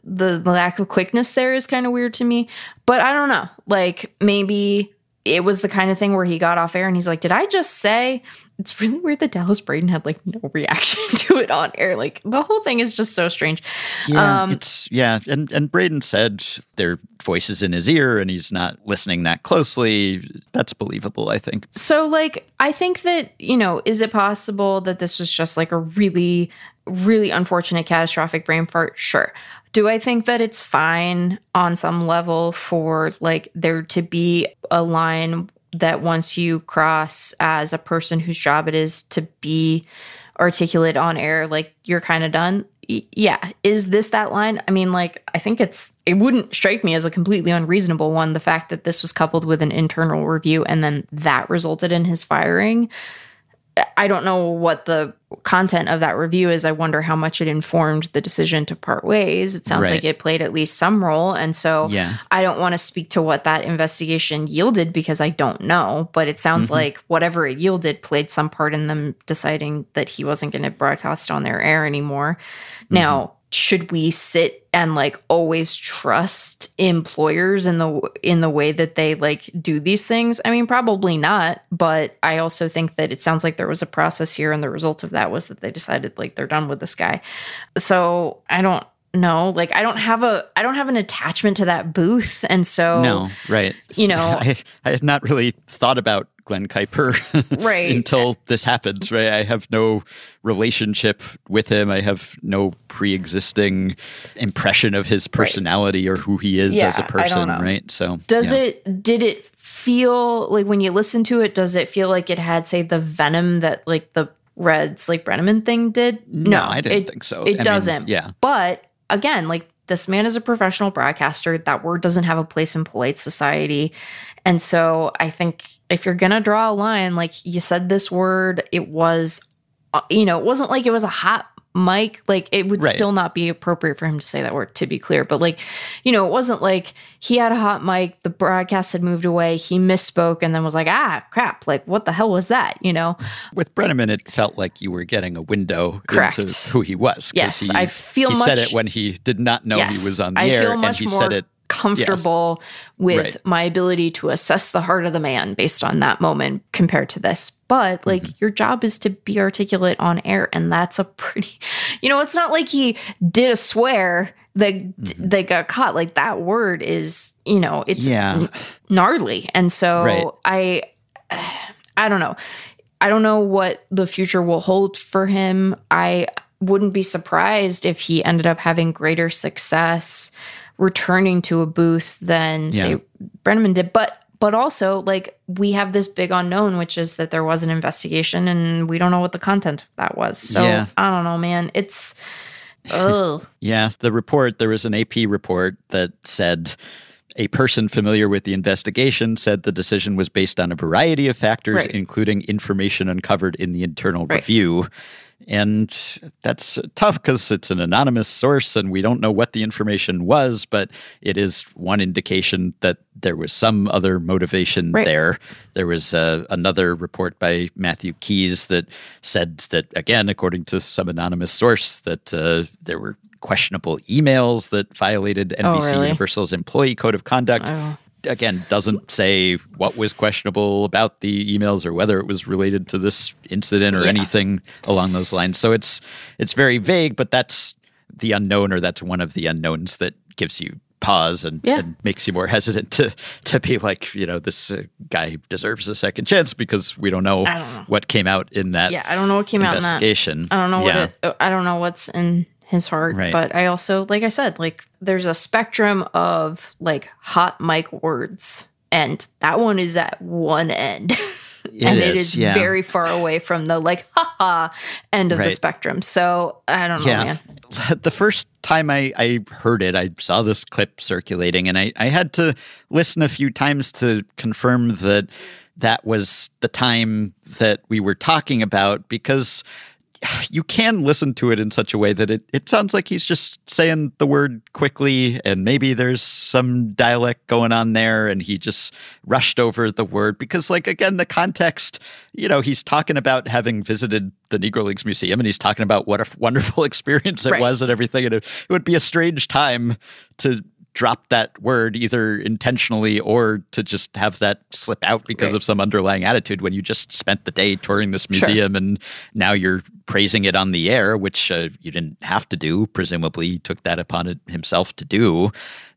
the lack of quickness there is kind of weird to me. But I don't know. Like maybe it was the kind of thing where he got off air and he's like, Did I just say? It's really weird that Dallas Braden had like no reaction to it on air. Like the whole thing is just so strange. Yeah, Um, it's yeah, and and Braden said their voices in his ear, and he's not listening that closely. That's believable, I think. So, like, I think that, you know, is it possible that this was just like a really, really unfortunate catastrophic brain fart? Sure. Do I think that it's fine on some level for like there to be a line that once you cross as a person whose job it is to be articulate on air, like you're kind of done? Yeah. Is this that line? I mean, like, I think it's, it wouldn't strike me as a completely unreasonable one. The fact that this was coupled with an internal review and then that resulted in his firing. I don't know what the content of that review is. I wonder how much it informed the decision to part ways. It sounds Right. like it played at least some role. And so Yeah. I don't want to speak to what that investigation yielded because I don't know, but it sounds mm-hmm. like whatever it yielded played some part in them deciding that he wasn't going to broadcast on their air anymore. Now, mm-hmm. Should we sit and like always trust employers in the in the way that they like do these things? I mean, probably not, but I also think that it sounds like there was a process here and the result of that was that they decided like they're done with this guy. So, I don't know, like I don't have a I don't have an attachment to that booth and so No, right. you know, I, I had not really thought about Glen Kuiper Right. until this happens, right? I have no relationship with him. I have no pre-existing impression of his personality or who he is Yeah, as a I don't person, know. right? So Does yeah. it did it feel like when you listen to it, does it feel like it had say the venom that like the Reds like Brennaman thing did? No, I didn't it, think so. It mean, doesn't. yeah. But again, like this man is a professional broadcaster. That word doesn't have a place in polite society. And so I think if you're gonna draw a line, like you said this word, it was uh, you know, it wasn't like it was a hot mic. Like it would Right. still not be appropriate for him to say that word, to be clear. But like, you know, it wasn't like he had a hot mic, the broadcast had moved away, he misspoke, and then was like, ah, crap, like what the hell was that? You know? With Brennaman, it felt like you were getting a window Correct. into who he was. Yes, he, I feel he much- said it when he did not know he was on the I air, and he said it. comfortable with Right. my ability to assess the heart of the man based on that moment compared to this. But like Mm-hmm. your job is to be articulate on air, and that's a pretty, you know, it's not like he did a swear that Mm-hmm. that got caught. Like that word is, you know, it's Yeah. gnarly, and so Right. I, I don't know. I don't know what the future will hold for him. I wouldn't be surprised if he ended up having greater success returning to a booth than Yeah. say Brennaman did. But but also like we have this big unknown, which is that there was an investigation and we don't know what the content of that was. So Yeah. I don't know, man. It's oh Yeah, the report, there was an AP report that said a person familiar with the investigation said the decision was based on a variety of factors, Right. including information uncovered in the internal Right. review. And that's tough because it's an anonymous source and we don't know what the information was, but it is one indication that there was some other motivation Right. there. There was uh, another report by Matthew Keys that said that, again, according to some anonymous source, that uh, there were questionable emails that violated Oh, NBC really? Universal's employee code of conduct. Oh. Again, doesn't say what was questionable about the emails or whether it was related to this incident or Yeah. anything along those lines. So it's it's very vague, but that's the unknown, or that's one of the unknowns that gives you pause and, Yeah. and makes you more hesitant to to be like, you know, this uh, guy deserves a second chance because we don't know, don't know. what came out in that Yeah, I don't know what came out in that. I don't know Yeah. what it, I don't know what's in his heart, Right. but I also like I said, like there's a spectrum of like hot mic words and that one is at one end. and it is, is yeah. very far away from the like haha end of the spectrum. So, I don't know, yeah. man. The first time I, I heard it, I saw this clip circulating, and I, I had to listen a few times to confirm that that was the time that we were talking about because you can listen to it in such a way that it, it sounds like he's just saying the word quickly and maybe there's some dialect going on there and he just rushed over the word because like again the context you know he's talking about having visited the negro leagues museum and he's talking about what a wonderful experience it Right. was and everything and it, it would be a strange time to drop that word either intentionally or to just have that slip out because Right. of some underlying attitude when you just spent the day touring this Sure. museum and now you're praising it on the air, which uh, you didn't have to do. Presumably, he took that upon it himself to do.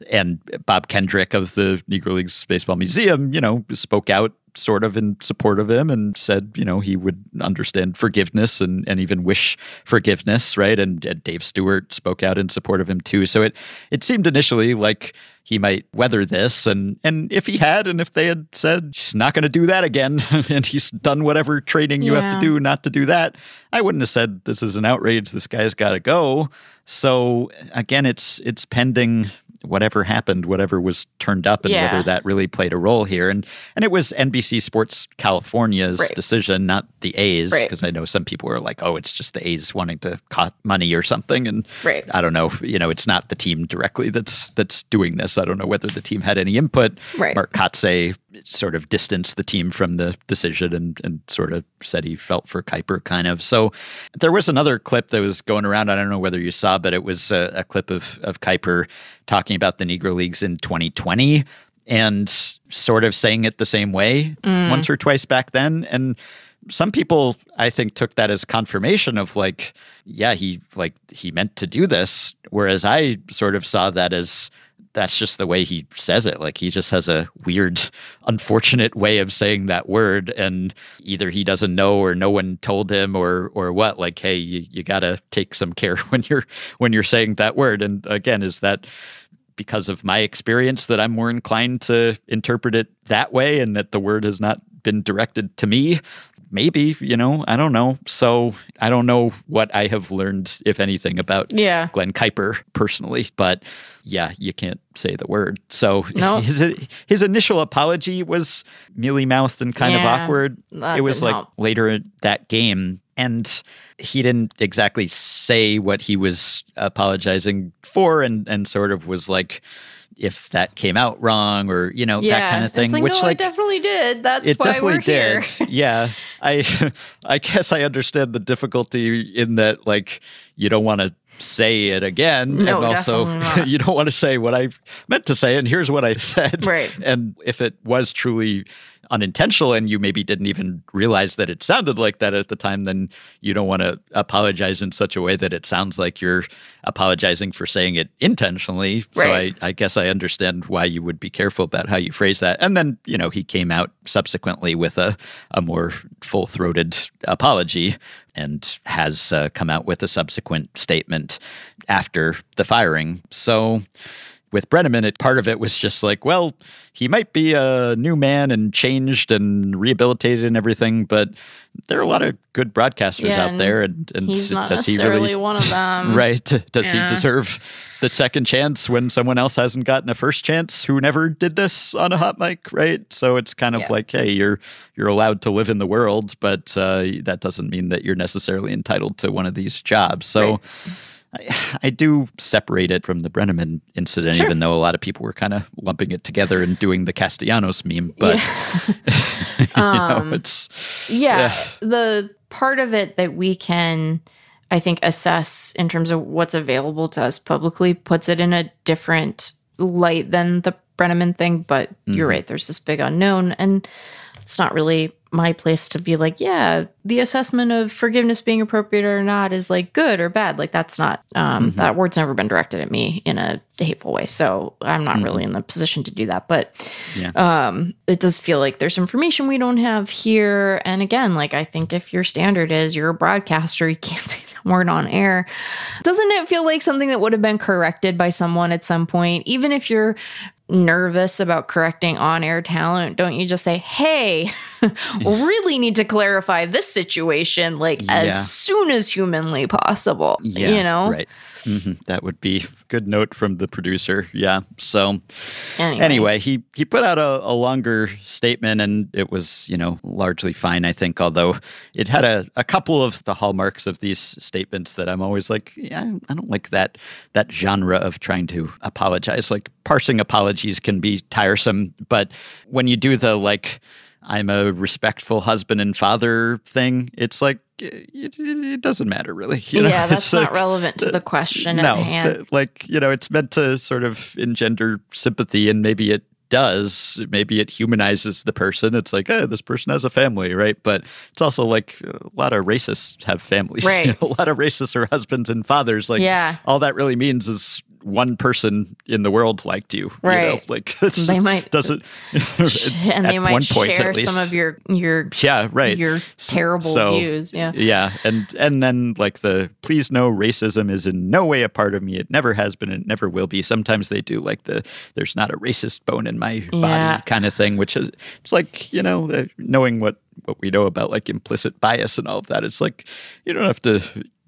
And Bob Kendrick of the Negro Leagues Baseball Museum, you know, spoke out sort of in support of him and said, you know, he would understand forgiveness and, and even wish forgiveness, right? And, and Dave Stewart spoke out in support of him too. So it it seemed initially like he might weather this and and if he had and if they had said he's not going to do that again and he's done whatever training you have to do not to do that i wouldn't have said this is an outrage this guy's got to go so again it's it's pending whatever happened whatever was turned up and Yeah. whether that really played a role here and and it was NBC Sports California's Right. decision not the A's Right. because I know some people were like oh it's just the A's wanting to cut money or something and Right. I don't know if, you know it's not the team directly that's that's doing this I don't know whether the team had any input Right. Mark Kotze sort of distanced the team from the decision and, and sort of said he felt for Kuiper, kind of. So there was another clip that was going around. I don't know whether you saw, but it was a, a clip of, of Kuiper talking about the Negro Leagues in 2020 and sort of saying it the same way mm. once or twice back then. And some people I think took that as confirmation of like, yeah, he like he meant to do this. Whereas I sort of saw that as that's just the way he says it. Like he just has a weird, unfortunate way of saying that word, and either he doesn't know or no one told him or or what. Like, hey, you, you gotta take some care when you're when you're saying that word. And again, is that because of my experience that I'm more inclined to interpret it that way, and that the word has not been directed to me? Maybe, you know, I don't know. So I don't know what I have learned, if anything, about Yeah. Glen Kuiper personally, but yeah, you can't say the word. So Nope. his his initial apology was mealy mouthed and kind Yeah, of awkward. it was like help. later in that game, and he didn't exactly say what he was apologizing for, and and sort of was like. If that came out wrong, or you know Yeah. that kind of thing, It's like, which no, like definitely did. That's it why definitely we're did. here. yeah, I I guess I understand the difficulty in that like you don't want to say it again, No, and also you don't want to say what I meant to say, and here's what I said. Right. And if it was truly unintentional and you maybe didn't even realize that it sounded like that at the time, then you don't want to apologize in such a way that it sounds like you're apologizing for saying it intentionally. So I, I guess I understand why you would be careful about how you phrase that. And then, you know, he came out subsequently with a, a more full throated apology and has uh, come out with a subsequent statement after the firing. So with Brennaman, it part of it was just like, well, he might be a new man and changed and rehabilitated and everything, but there are a lot of good broadcasters Yeah, out and there, and, and He's not does he necessarily really one of them. right? Does Yeah. he deserve the second chance when someone else hasn't gotten a first chance who never did this on a hot mic, right? So it's kind of Yeah. like, hey, you're you're allowed to live in the world, but uh, that doesn't mean that you're necessarily entitled to one of these jobs. So. Right. I, I do separate it from the Brennaman incident, Sure. even though a lot of people were kind of lumping it together and doing the Castellanos meme. But you Um, know, it's yeah, Yeah. the part of it that we can i think assess in terms of what's available to us publicly puts it in a different light than the brennaman thing but you're Mhm. right there's this big unknown and it's not really my place to be like yeah the assessment of forgiveness being appropriate or not is like good or bad. Like that's not um Mhm. that word's never been directed at me in a hateful way. So i'm not really in the position to do that. But Yeah. um it does feel like there's information we don't have here. And again like i think if your standard is you're a broadcaster you can't say that word on air doesn't it feel like something that would have been corrected by someone at some point? Even if you're nervous about correcting on-air talent don't you just say hey really need to clarify this situation like Yeah. as soon as humanly possible Yeah, you know right. Hmm That would be good note from the producer. Yeah. So anyway, anyway, he he put out a, a longer statement, and it was you know largely fine. I think, although it had a, a couple of the hallmarks of these statements that I'm always like, yeah, I don't like that that genre of trying to apologize. Like parsing apologies can be tiresome, but when you do the like. I'm a respectful husband and father thing. It's like it, it, doesn't matter really. you know? yeah that's It's not like- relevant to the question no, at hand like you know, it's meant to sort of engender sympathy, and maybe it does. Maybe it humanizes the person. It's like, oh, this person has a family, right? But it's also like a lot of racists have families. you Right. know, a lot of racists are husbands and fathers. Like, Yeah. all that really means is one person in the world liked you. you know? Right. Like They might- doesn't. and they might point, share some of your your Yeah, right. your terrible So, views. Yeah. Yeah, and and then like the please no racism is in no way a part of me. It never has been. It never will be. Sometimes they do like the there's not a racist bone in my Yeah. body kind of thing, which is it's like you know uh, knowing what what we know about like implicit bias and all of that. It's like you don't have to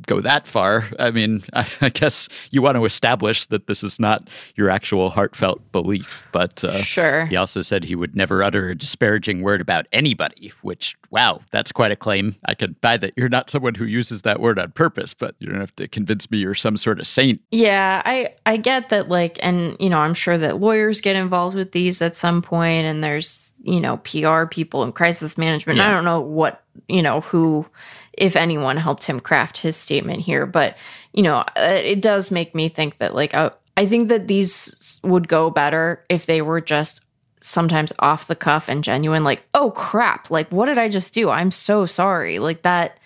go that far. I mean, I, I guess you want to establish that this is not your actual heartfelt belief. But uh, Sure. he also said he would never utter a disparaging word about anybody, which, wow, that's quite a claim. I can buy that you're not someone who uses that word on purpose, but you don't have to convince me you're some sort of saint. Yeah, I I get that like and you know, I'm sure that lawyers get involved with these at some point and there's, you know, PR people and crisis management. I don't know what, you know, who if anyone helped him craft his statement here, but you know, uh, it does make me think that like uh, I think that these would go better if they were just sometimes off the cuff and genuine like, "Oh crap, like what did I just do? I'm so sorry." Like that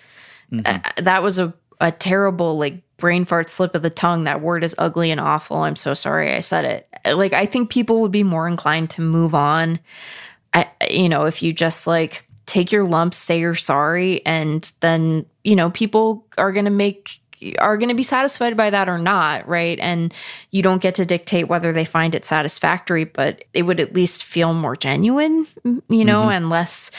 uh, that was a, a terrible like brain fart slip of the tongue. That word is ugly and awful. I'm so sorry i said it. Like i think people would be more inclined to move on. I, you know if you just like take your lumps say you're sorry and then you know people are gonna make are going to be satisfied by that or not right and you don't get to dictate whether they find it satisfactory but it would at least feel more genuine mm, you know mm-hmm. and less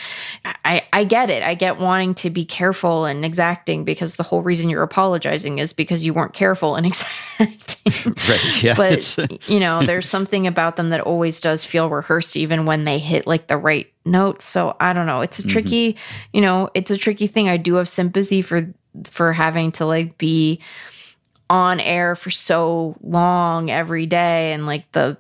I, I get it. I get wanting to be careful and exacting because the whole reason you're apologizing is because you weren't careful and exacting. Right. Yeah. but you know, there's something about them that always does feel rehearsed, even when they hit like the right notes. So I don't know. It's a mm-hmm. tricky, you know, it's a tricky thing. I do have sympathy for for having to like be on air for so long every day and like the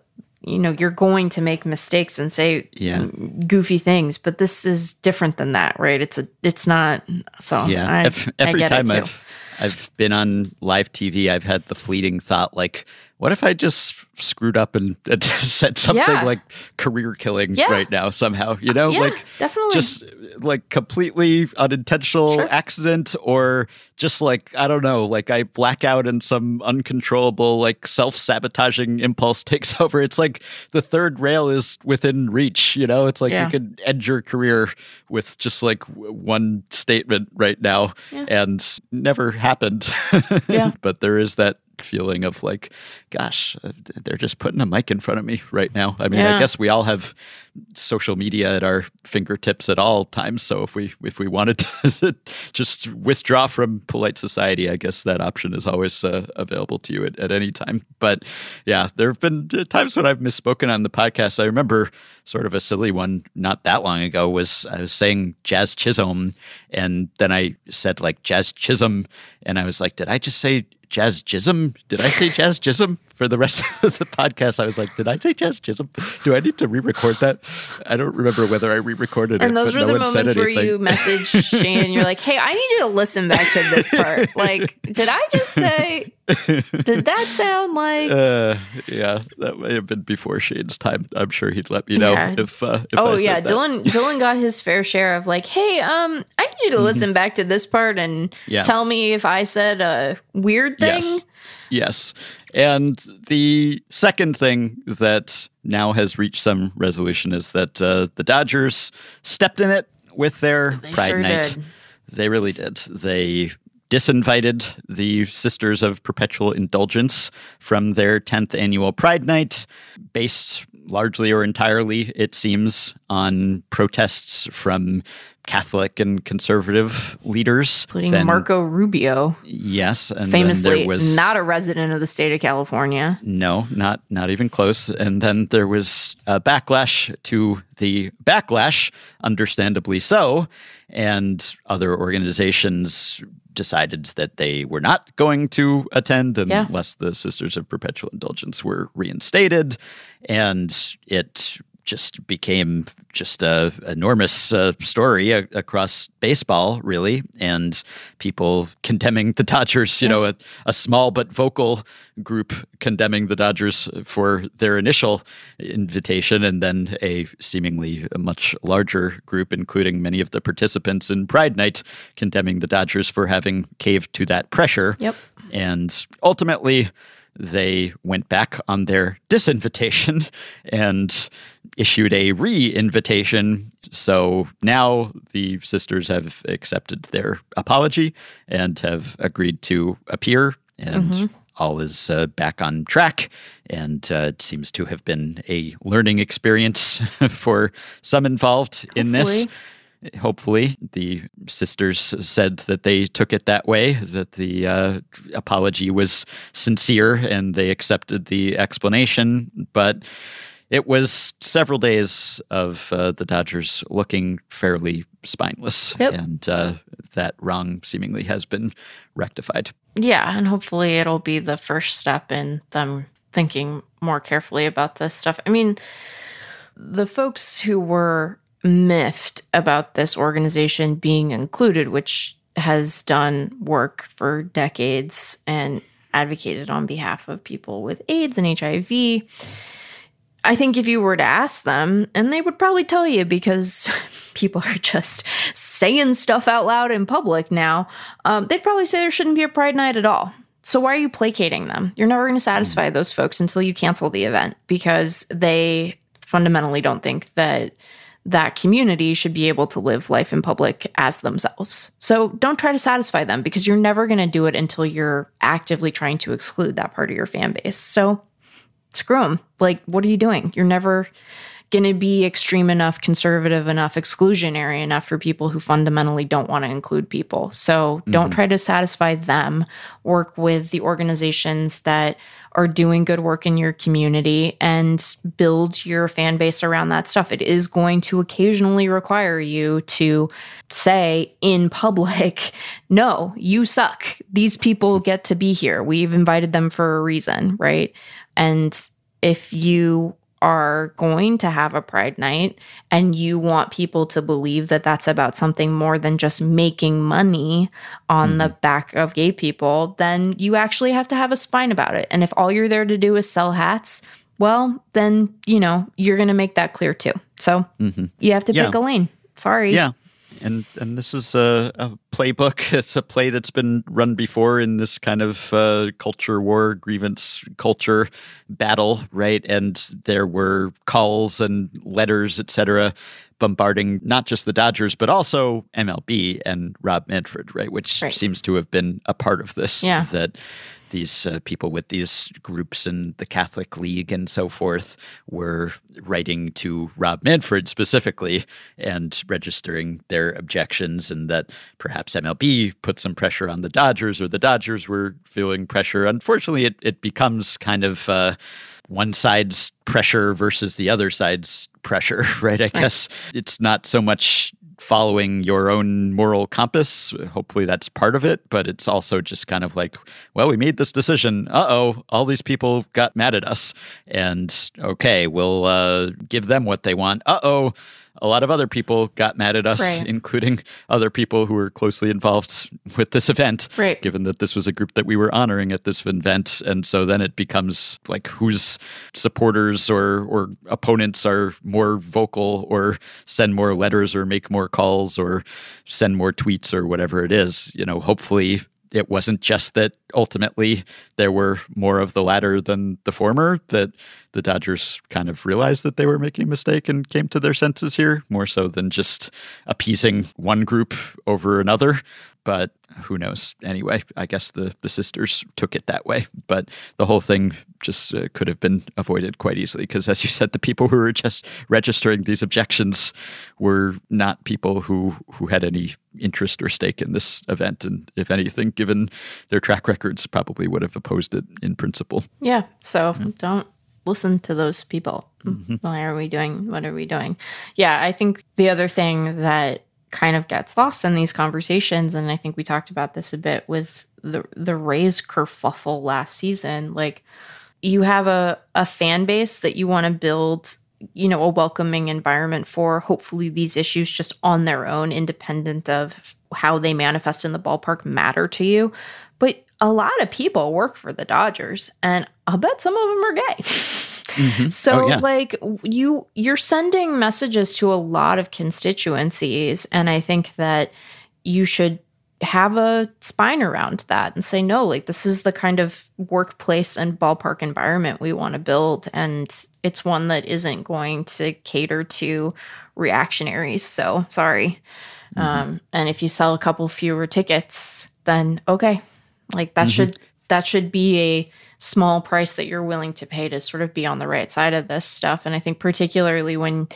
you know you're going to make mistakes and say Yeah. goofy things but this is different than that right it's a it's not so Yeah. I, Ev- I every it time. I've I've been on live TV, I've had the fleeting thought like, what if I just screwed up and, and said something Yeah. like career killing Yeah. right now somehow? You know, yeah like definitely just like completely unintentional Sure. accident or just like I don't know, like I black out and some uncontrollable like self-sabotaging impulse takes over. It's like the third rail is within reach, you know? It's like you could end your career with just like one statement right now and never happened. Yeah. but there is that feeling of like gosh uh, they're just putting a mic in front of me right now. I mean i guess we all have social media at our fingertips at all times so if we if we wanted to just withdraw from polite society i guess that option is always uh, available to you at, at any time. But yeah there have been uh, times when i've misspoken on the podcast. I remember sort of a silly one not that long ago was i was saying jazz chisholm and then i said like jazz chisholm and i was like did i just say Jazz Jism. Did I say Jazz Jism for the rest of the podcast? I was like, did I say Jazz Jism? Do I need to re-record that? I don't remember whether I re-recorded it. and those were no the moments where you message Shane and you're like, "Hey, I need you to listen back to this part. Like, did I just say? Did that sound like? Uh, yeah, that may have been before Shane's time. I'm sure he'd let me know Yeah. if. Uh, if oh I said yeah, that. Dylan. Dylan got his fair share of like, "Hey, um, I need you to listen back to this part and Mm-hmm. Yeah. tell me if I said a weird thing." Yes. Yes. And the second thing that now has reached some resolution is that uh, the Dodgers stepped in it with their They Pride sure Night. did. They really did. They disinvited the Sisters of Perpetual Indulgence from their 10th annual Pride Night, based largely or entirely, it seems, on protests from Catholic and conservative leaders. including Then- Marco Rubio, Yes, and then famously there was not a resident of the state of California. no, not not even close. And then there was a backlash to the backlash, understandably so, and other organizations decided that they were not going to attend Yeah. unless the Sisters of Perpetual Indulgence were reinstated, and it just became just a enormous uh, story a- across baseball, really, and people condemning the Dodgers. You know, a, a small but vocal group condemning the Dodgers for their initial invitation, and then a seemingly much larger group, including many of the participants in Pride Night, condemning the Dodgers for having caved to that pressure. Yep. And ultimately, they went back on their disinvitation and issued a re invitation. So now the sisters have accepted their apology and have agreed to appear, and all is uh, back on track. And uh, it seems to have been a learning experience for some involved in this. Hopefully. hopefully. The sisters said that they took it that way, that the uh, apology was sincere and they accepted the explanation. But it was several days of uh, the Dodgers looking fairly spineless. Yep. And uh, that wrong seemingly has been rectified. Yeah, and hopefully it'll be the first step in them thinking more carefully about this stuff. I mean, the folks who were miffed about this organization being included, which has done work for decades and advocated on behalf of people with AIDS and HIV. I think if you were to ask them, and they would probably tell you because people are just saying stuff out loud in public now, um, they'd probably say there shouldn't be a Pride Night at all. So why are you placating them? You're never going to satisfy those folks until you cancel the event because they fundamentally don't think that that community should be able to live life in public as themselves. So don't try to satisfy them because you're never going to do it until you're actively trying to exclude that part of your fan base. So screw them. Like, what are you doing? You're never going to be extreme enough, conservative enough, exclusionary enough for people who fundamentally don't want to include people. So don't mm-hmm. try to satisfy them. Work with the organizations that are doing good work in your community and build your fan base around that stuff. It is going to occasionally require you to say in public, no, you suck. These people get to be here. We've invited them for a reason, right? And if you are going to have a pride night and you want people to believe that that's about something more than just making money on the mm-hmm. back of gay people, then you actually have to have a spine about it. And if all you're there to do is sell hats, well, then, you know, you're going to make that clear too. So mm-hmm. you have to Yeah. pick a lane. Sorry. Yeah. And and this is a, a playbook. It's a play that's been run before in this kind of uh, culture war, grievance culture battle, right? And there were calls and letters, etc., bombarding not just the Dodgers, but also MLB and Rob Manfred, right? Which Right. seems to have been a part of this. Yeah. That these uh, people with these groups in the Catholic League and so forth were writing to Rob Manfred specifically and registering their objections, and that perhaps MLB put some pressure on the Dodgers, or the Dodgers were feeling pressure. Unfortunately, it, it becomes kind of uh, one side's pressure versus the other side's pressure, right? I guess it's not so much following your own moral compass. Hopefully that's part of it, but it's also just kind of like, well, we made this decision. Uh oh, all these people got mad at us. And okay, we'll uh, give them what they want. Uh oh, a lot of other people got mad at us, Right. including other people who were closely involved with this event. Right. Given that this was a group that we were honoring at this event. And so then it becomes like whose supporters or, or opponents are more vocal or send more letters or make more calls or send more tweets or whatever it is. You know, hopefully it wasn't just that ultimately there were more of the latter than the former, that the Dodgers kind of realized that they were making a mistake and came to their senses here, more so than just appeasing one group over another. But who knows? Anyway, I guess the, the sisters took it that way. But the whole thing just uh, could have been avoided quite easily because, as you said, the people who were just registering these objections were not people who, who had any interest or stake in this event. And if anything, given their track records, probably would have opposed it in principle. Yeah. So don't listen to those people. Why are we doing what are we doing? Yeah, I think the other thing that kind of gets lost in these conversations, and I think we talked about this a bit with the the Rays kerfuffle last season, like you have a, a fan base that you want to build you know a welcoming environment for. Hopefully these issues just on their own independent of how they manifest in the ballpark matter to you. But a lot of people work for the dodgers and i'll bet some of them are gay Mm-hmm. so Oh, yeah. like you you're sending messages to a lot of constituencies and i think that you should have a spine around that and say no like this is the kind of workplace and ballpark environment we want to build and it's one that isn't going to cater to reactionaries so sorry. Mm-hmm. Um, and if you sell a couple fewer tickets then okay. Like that mm-hmm. should that should be a small price that you're willing to pay to sort of be on the right side of this stuff. And I think, particularly when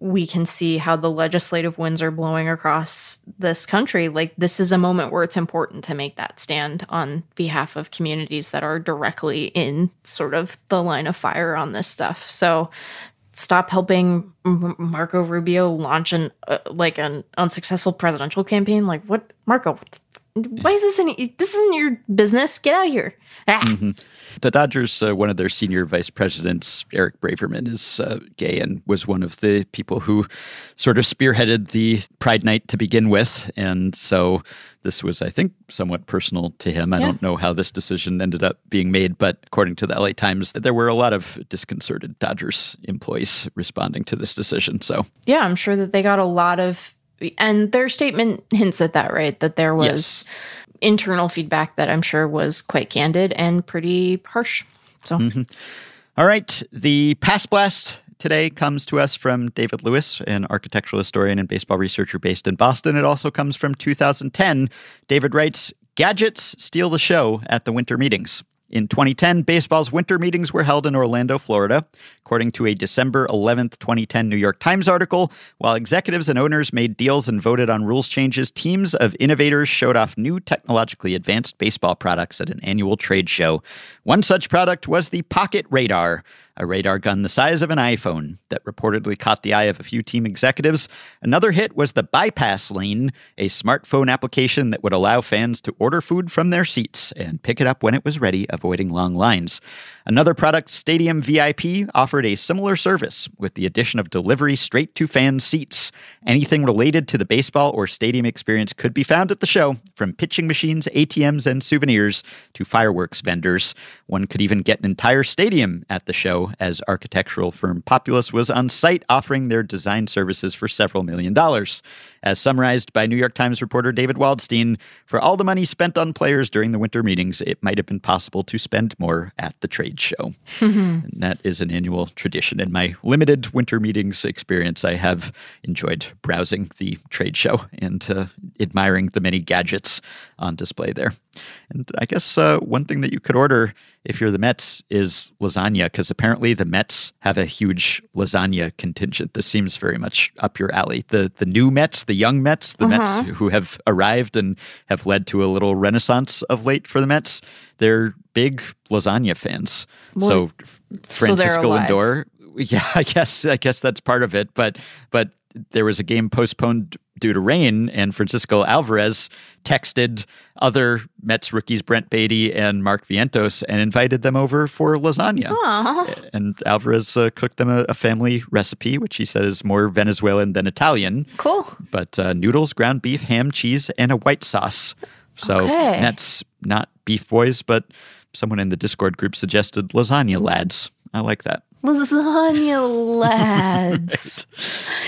we can see how the legislative winds are blowing across this country, like this is a moment where it's important to make that stand on behalf of communities that are directly in sort of the line of fire on this stuff. So, stop helping Marco Rubio launch an uh, like an unsuccessful presidential campaign. Like what, Marco? What why is this any? This isn't your business. Get out of here. Ah. The Dodgers, uh, one of their senior vice presidents, Eric Braverman, is uh, gay and was one of the people who sort of spearheaded the Pride Night to begin with. And so this was, I think, somewhat personal to him. I Yeah. don't know how this decision ended up being made, but according to the LA Times, there were a lot of disconcerted Dodgers employees responding to this decision. So, Yeah, I'm sure that they got a lot of, and their statement hints at that, right? That there was Yes. internal feedback that I'm sure was quite candid and pretty harsh. So mm-hmm. All right. The Past Blast today comes to us from David Lewis, an architectural historian and baseball researcher based in Boston. It also comes from 2010. David writes Gadgets steal the show at the winter meetings. In 2010, baseball's winter meetings were held in Orlando, Florida. According to a December 11, 2010 New York Times article, while executives and owners made deals and voted on rules changes, teams of innovators showed off new technologically advanced baseball products at an annual trade show. One such product was the Pocket Radar, a radar gun the size of an iPhone that reportedly caught the eye of a few team executives. Another hit was the Bypass Lane, a smartphone application that would allow fans to order food from their seats and pick it up when it was ready, avoiding long lines. Another product, Stadium VIP, offered a similar service with the addition of delivery straight to fan seats. Anything related to the baseball or stadium experience could be found at the show, from pitching machines, ATMs, and souvenirs to fireworks vendors. One could even get an entire stadium at the show, as architectural firm Populous was on site offering their design services for several million dollars. As summarized by New York Times reporter David Waldstein, for all the money spent on players during the winter meetings, it might have been possible to spend more at the trade show. and that is an annual tradition. In my limited winter meetings experience, I have enjoyed browsing the trade show and uh, admiring the many gadgets on display there. And I guess uh, one thing that you could order if you're the Mets is lasagna, because apparently the Mets have a huge lasagna contingent. This seems very much up your alley. The the new Mets, the young Mets, the Mets uh-huh. who have arrived and have led to a little renaissance of late for the Mets. They're big lasagna fans. so so Francisco alive. Lindor, yeah, I guess I guess that's part of it. But but there was a game postponed due to rain, and Francisco Alvarez texted other Mets rookies Brett Baty and Mark Vientos and invited them over for lasagna. Aw. And Alvarez uh, cooked them a, a family recipe, which he said is more Venezuelan than Italian. cool. But uh, noodles, ground beef, ham, cheese, and a white sauce. So Okay. Mets, not beef boys, but someone in the Discord group suggested lasagna lads. I like that. Lasagna lads.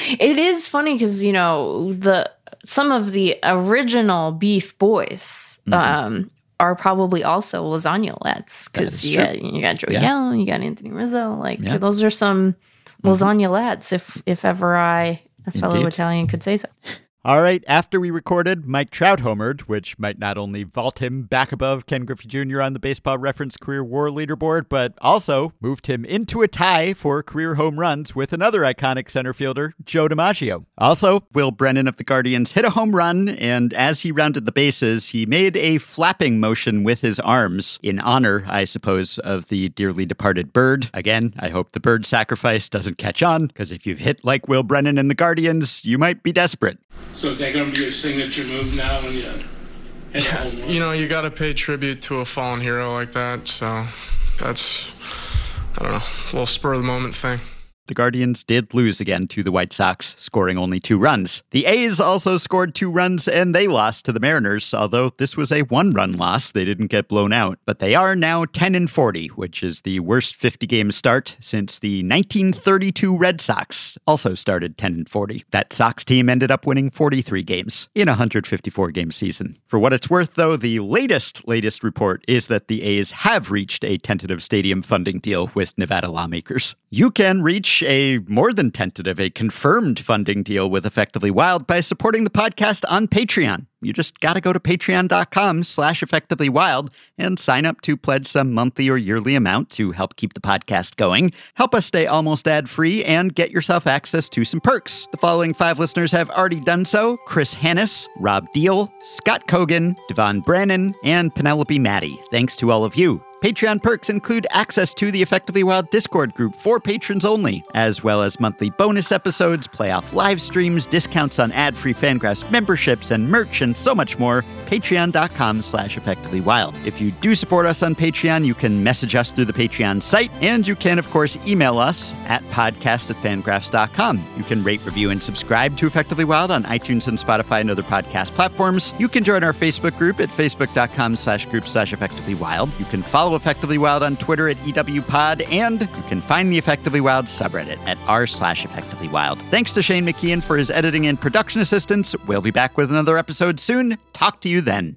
It is funny because you know the some of the original Beef Boys Mm-hmm. um, are probably also lasagna lads because you true. got you got Joey Yeah. Gallo, you got Anthony Rizzo. Like Yeah. Mm-hmm. those are some lasagna lads. If if ever I a fellow Indeed. Italian could say so. All right, after we recorded, Mike Trout homered, which might not only vault him back above Ken Griffey Jr. on the baseball reference career war leaderboard, but also moved him into a tie for career home runs with another iconic center fielder, Joe DiMaggio. Also, Will Brennan of the Guardians hit a home run, and as he rounded the bases, he made a flapping motion with his arms in honor, I suppose, of the dearly departed bird. Again, I hope the bird sacrifice doesn't catch on, because if you've hit like Will Brennan and the Guardians, you might be desperate. So is that going to be your signature move now when you hit a home run? You know, you got to pay tribute to a fallen hero like that. So that's, I don't know, a little spur of the moment thing. The Guardians did lose again to the White Sox, scoring only two runs. The A's also scored two runs and they lost to the Mariners, although this was a one run loss. They didn't get blown out. But they are now 10 and 40, which is the worst 50 game start since the 1932 Red Sox also started 10 and 40. That Sox team ended up winning 43 games in a 154 game season. For what it's worth, though, the latest, latest report is that the A's have reached a tentative stadium funding deal with Nevada lawmakers. You can reach a more than tentative, a confirmed funding deal with Effectively Wild by supporting the podcast on Patreon. You just got to go to patreon.com slash effectively wild and sign up to pledge some monthly or yearly amount to help keep the podcast going, help us stay almost ad free, and get yourself access to some perks. The following five listeners have already done so Chris Hannis, Rob Deal, Scott Kogan, Devon Brannon, and Penelope Maddie. Thanks to all of you. Patreon perks include access to the Effectively Wild Discord group for patrons only, as well as monthly bonus episodes, playoff live streams, discounts on ad-free Fangraphs memberships, and merch, and so much more. Patreon.com slash effectivelywild. If you do support us on Patreon, you can message us through the Patreon site, and you can, of course, email us at podcast at fangraphs.com. You can rate, review, and subscribe to Effectively Wild on iTunes and Spotify and other podcast platforms. You can join our Facebook group at facebook.com slash group slash effectivelywild. You can Follow Effectively Wild on Twitter at EWPod, and you can find the Effectively Wild subreddit at r slash Effectively Wild. Thanks to Shane McKeon for his editing and production assistance. We'll be back with another episode soon. Talk to you then.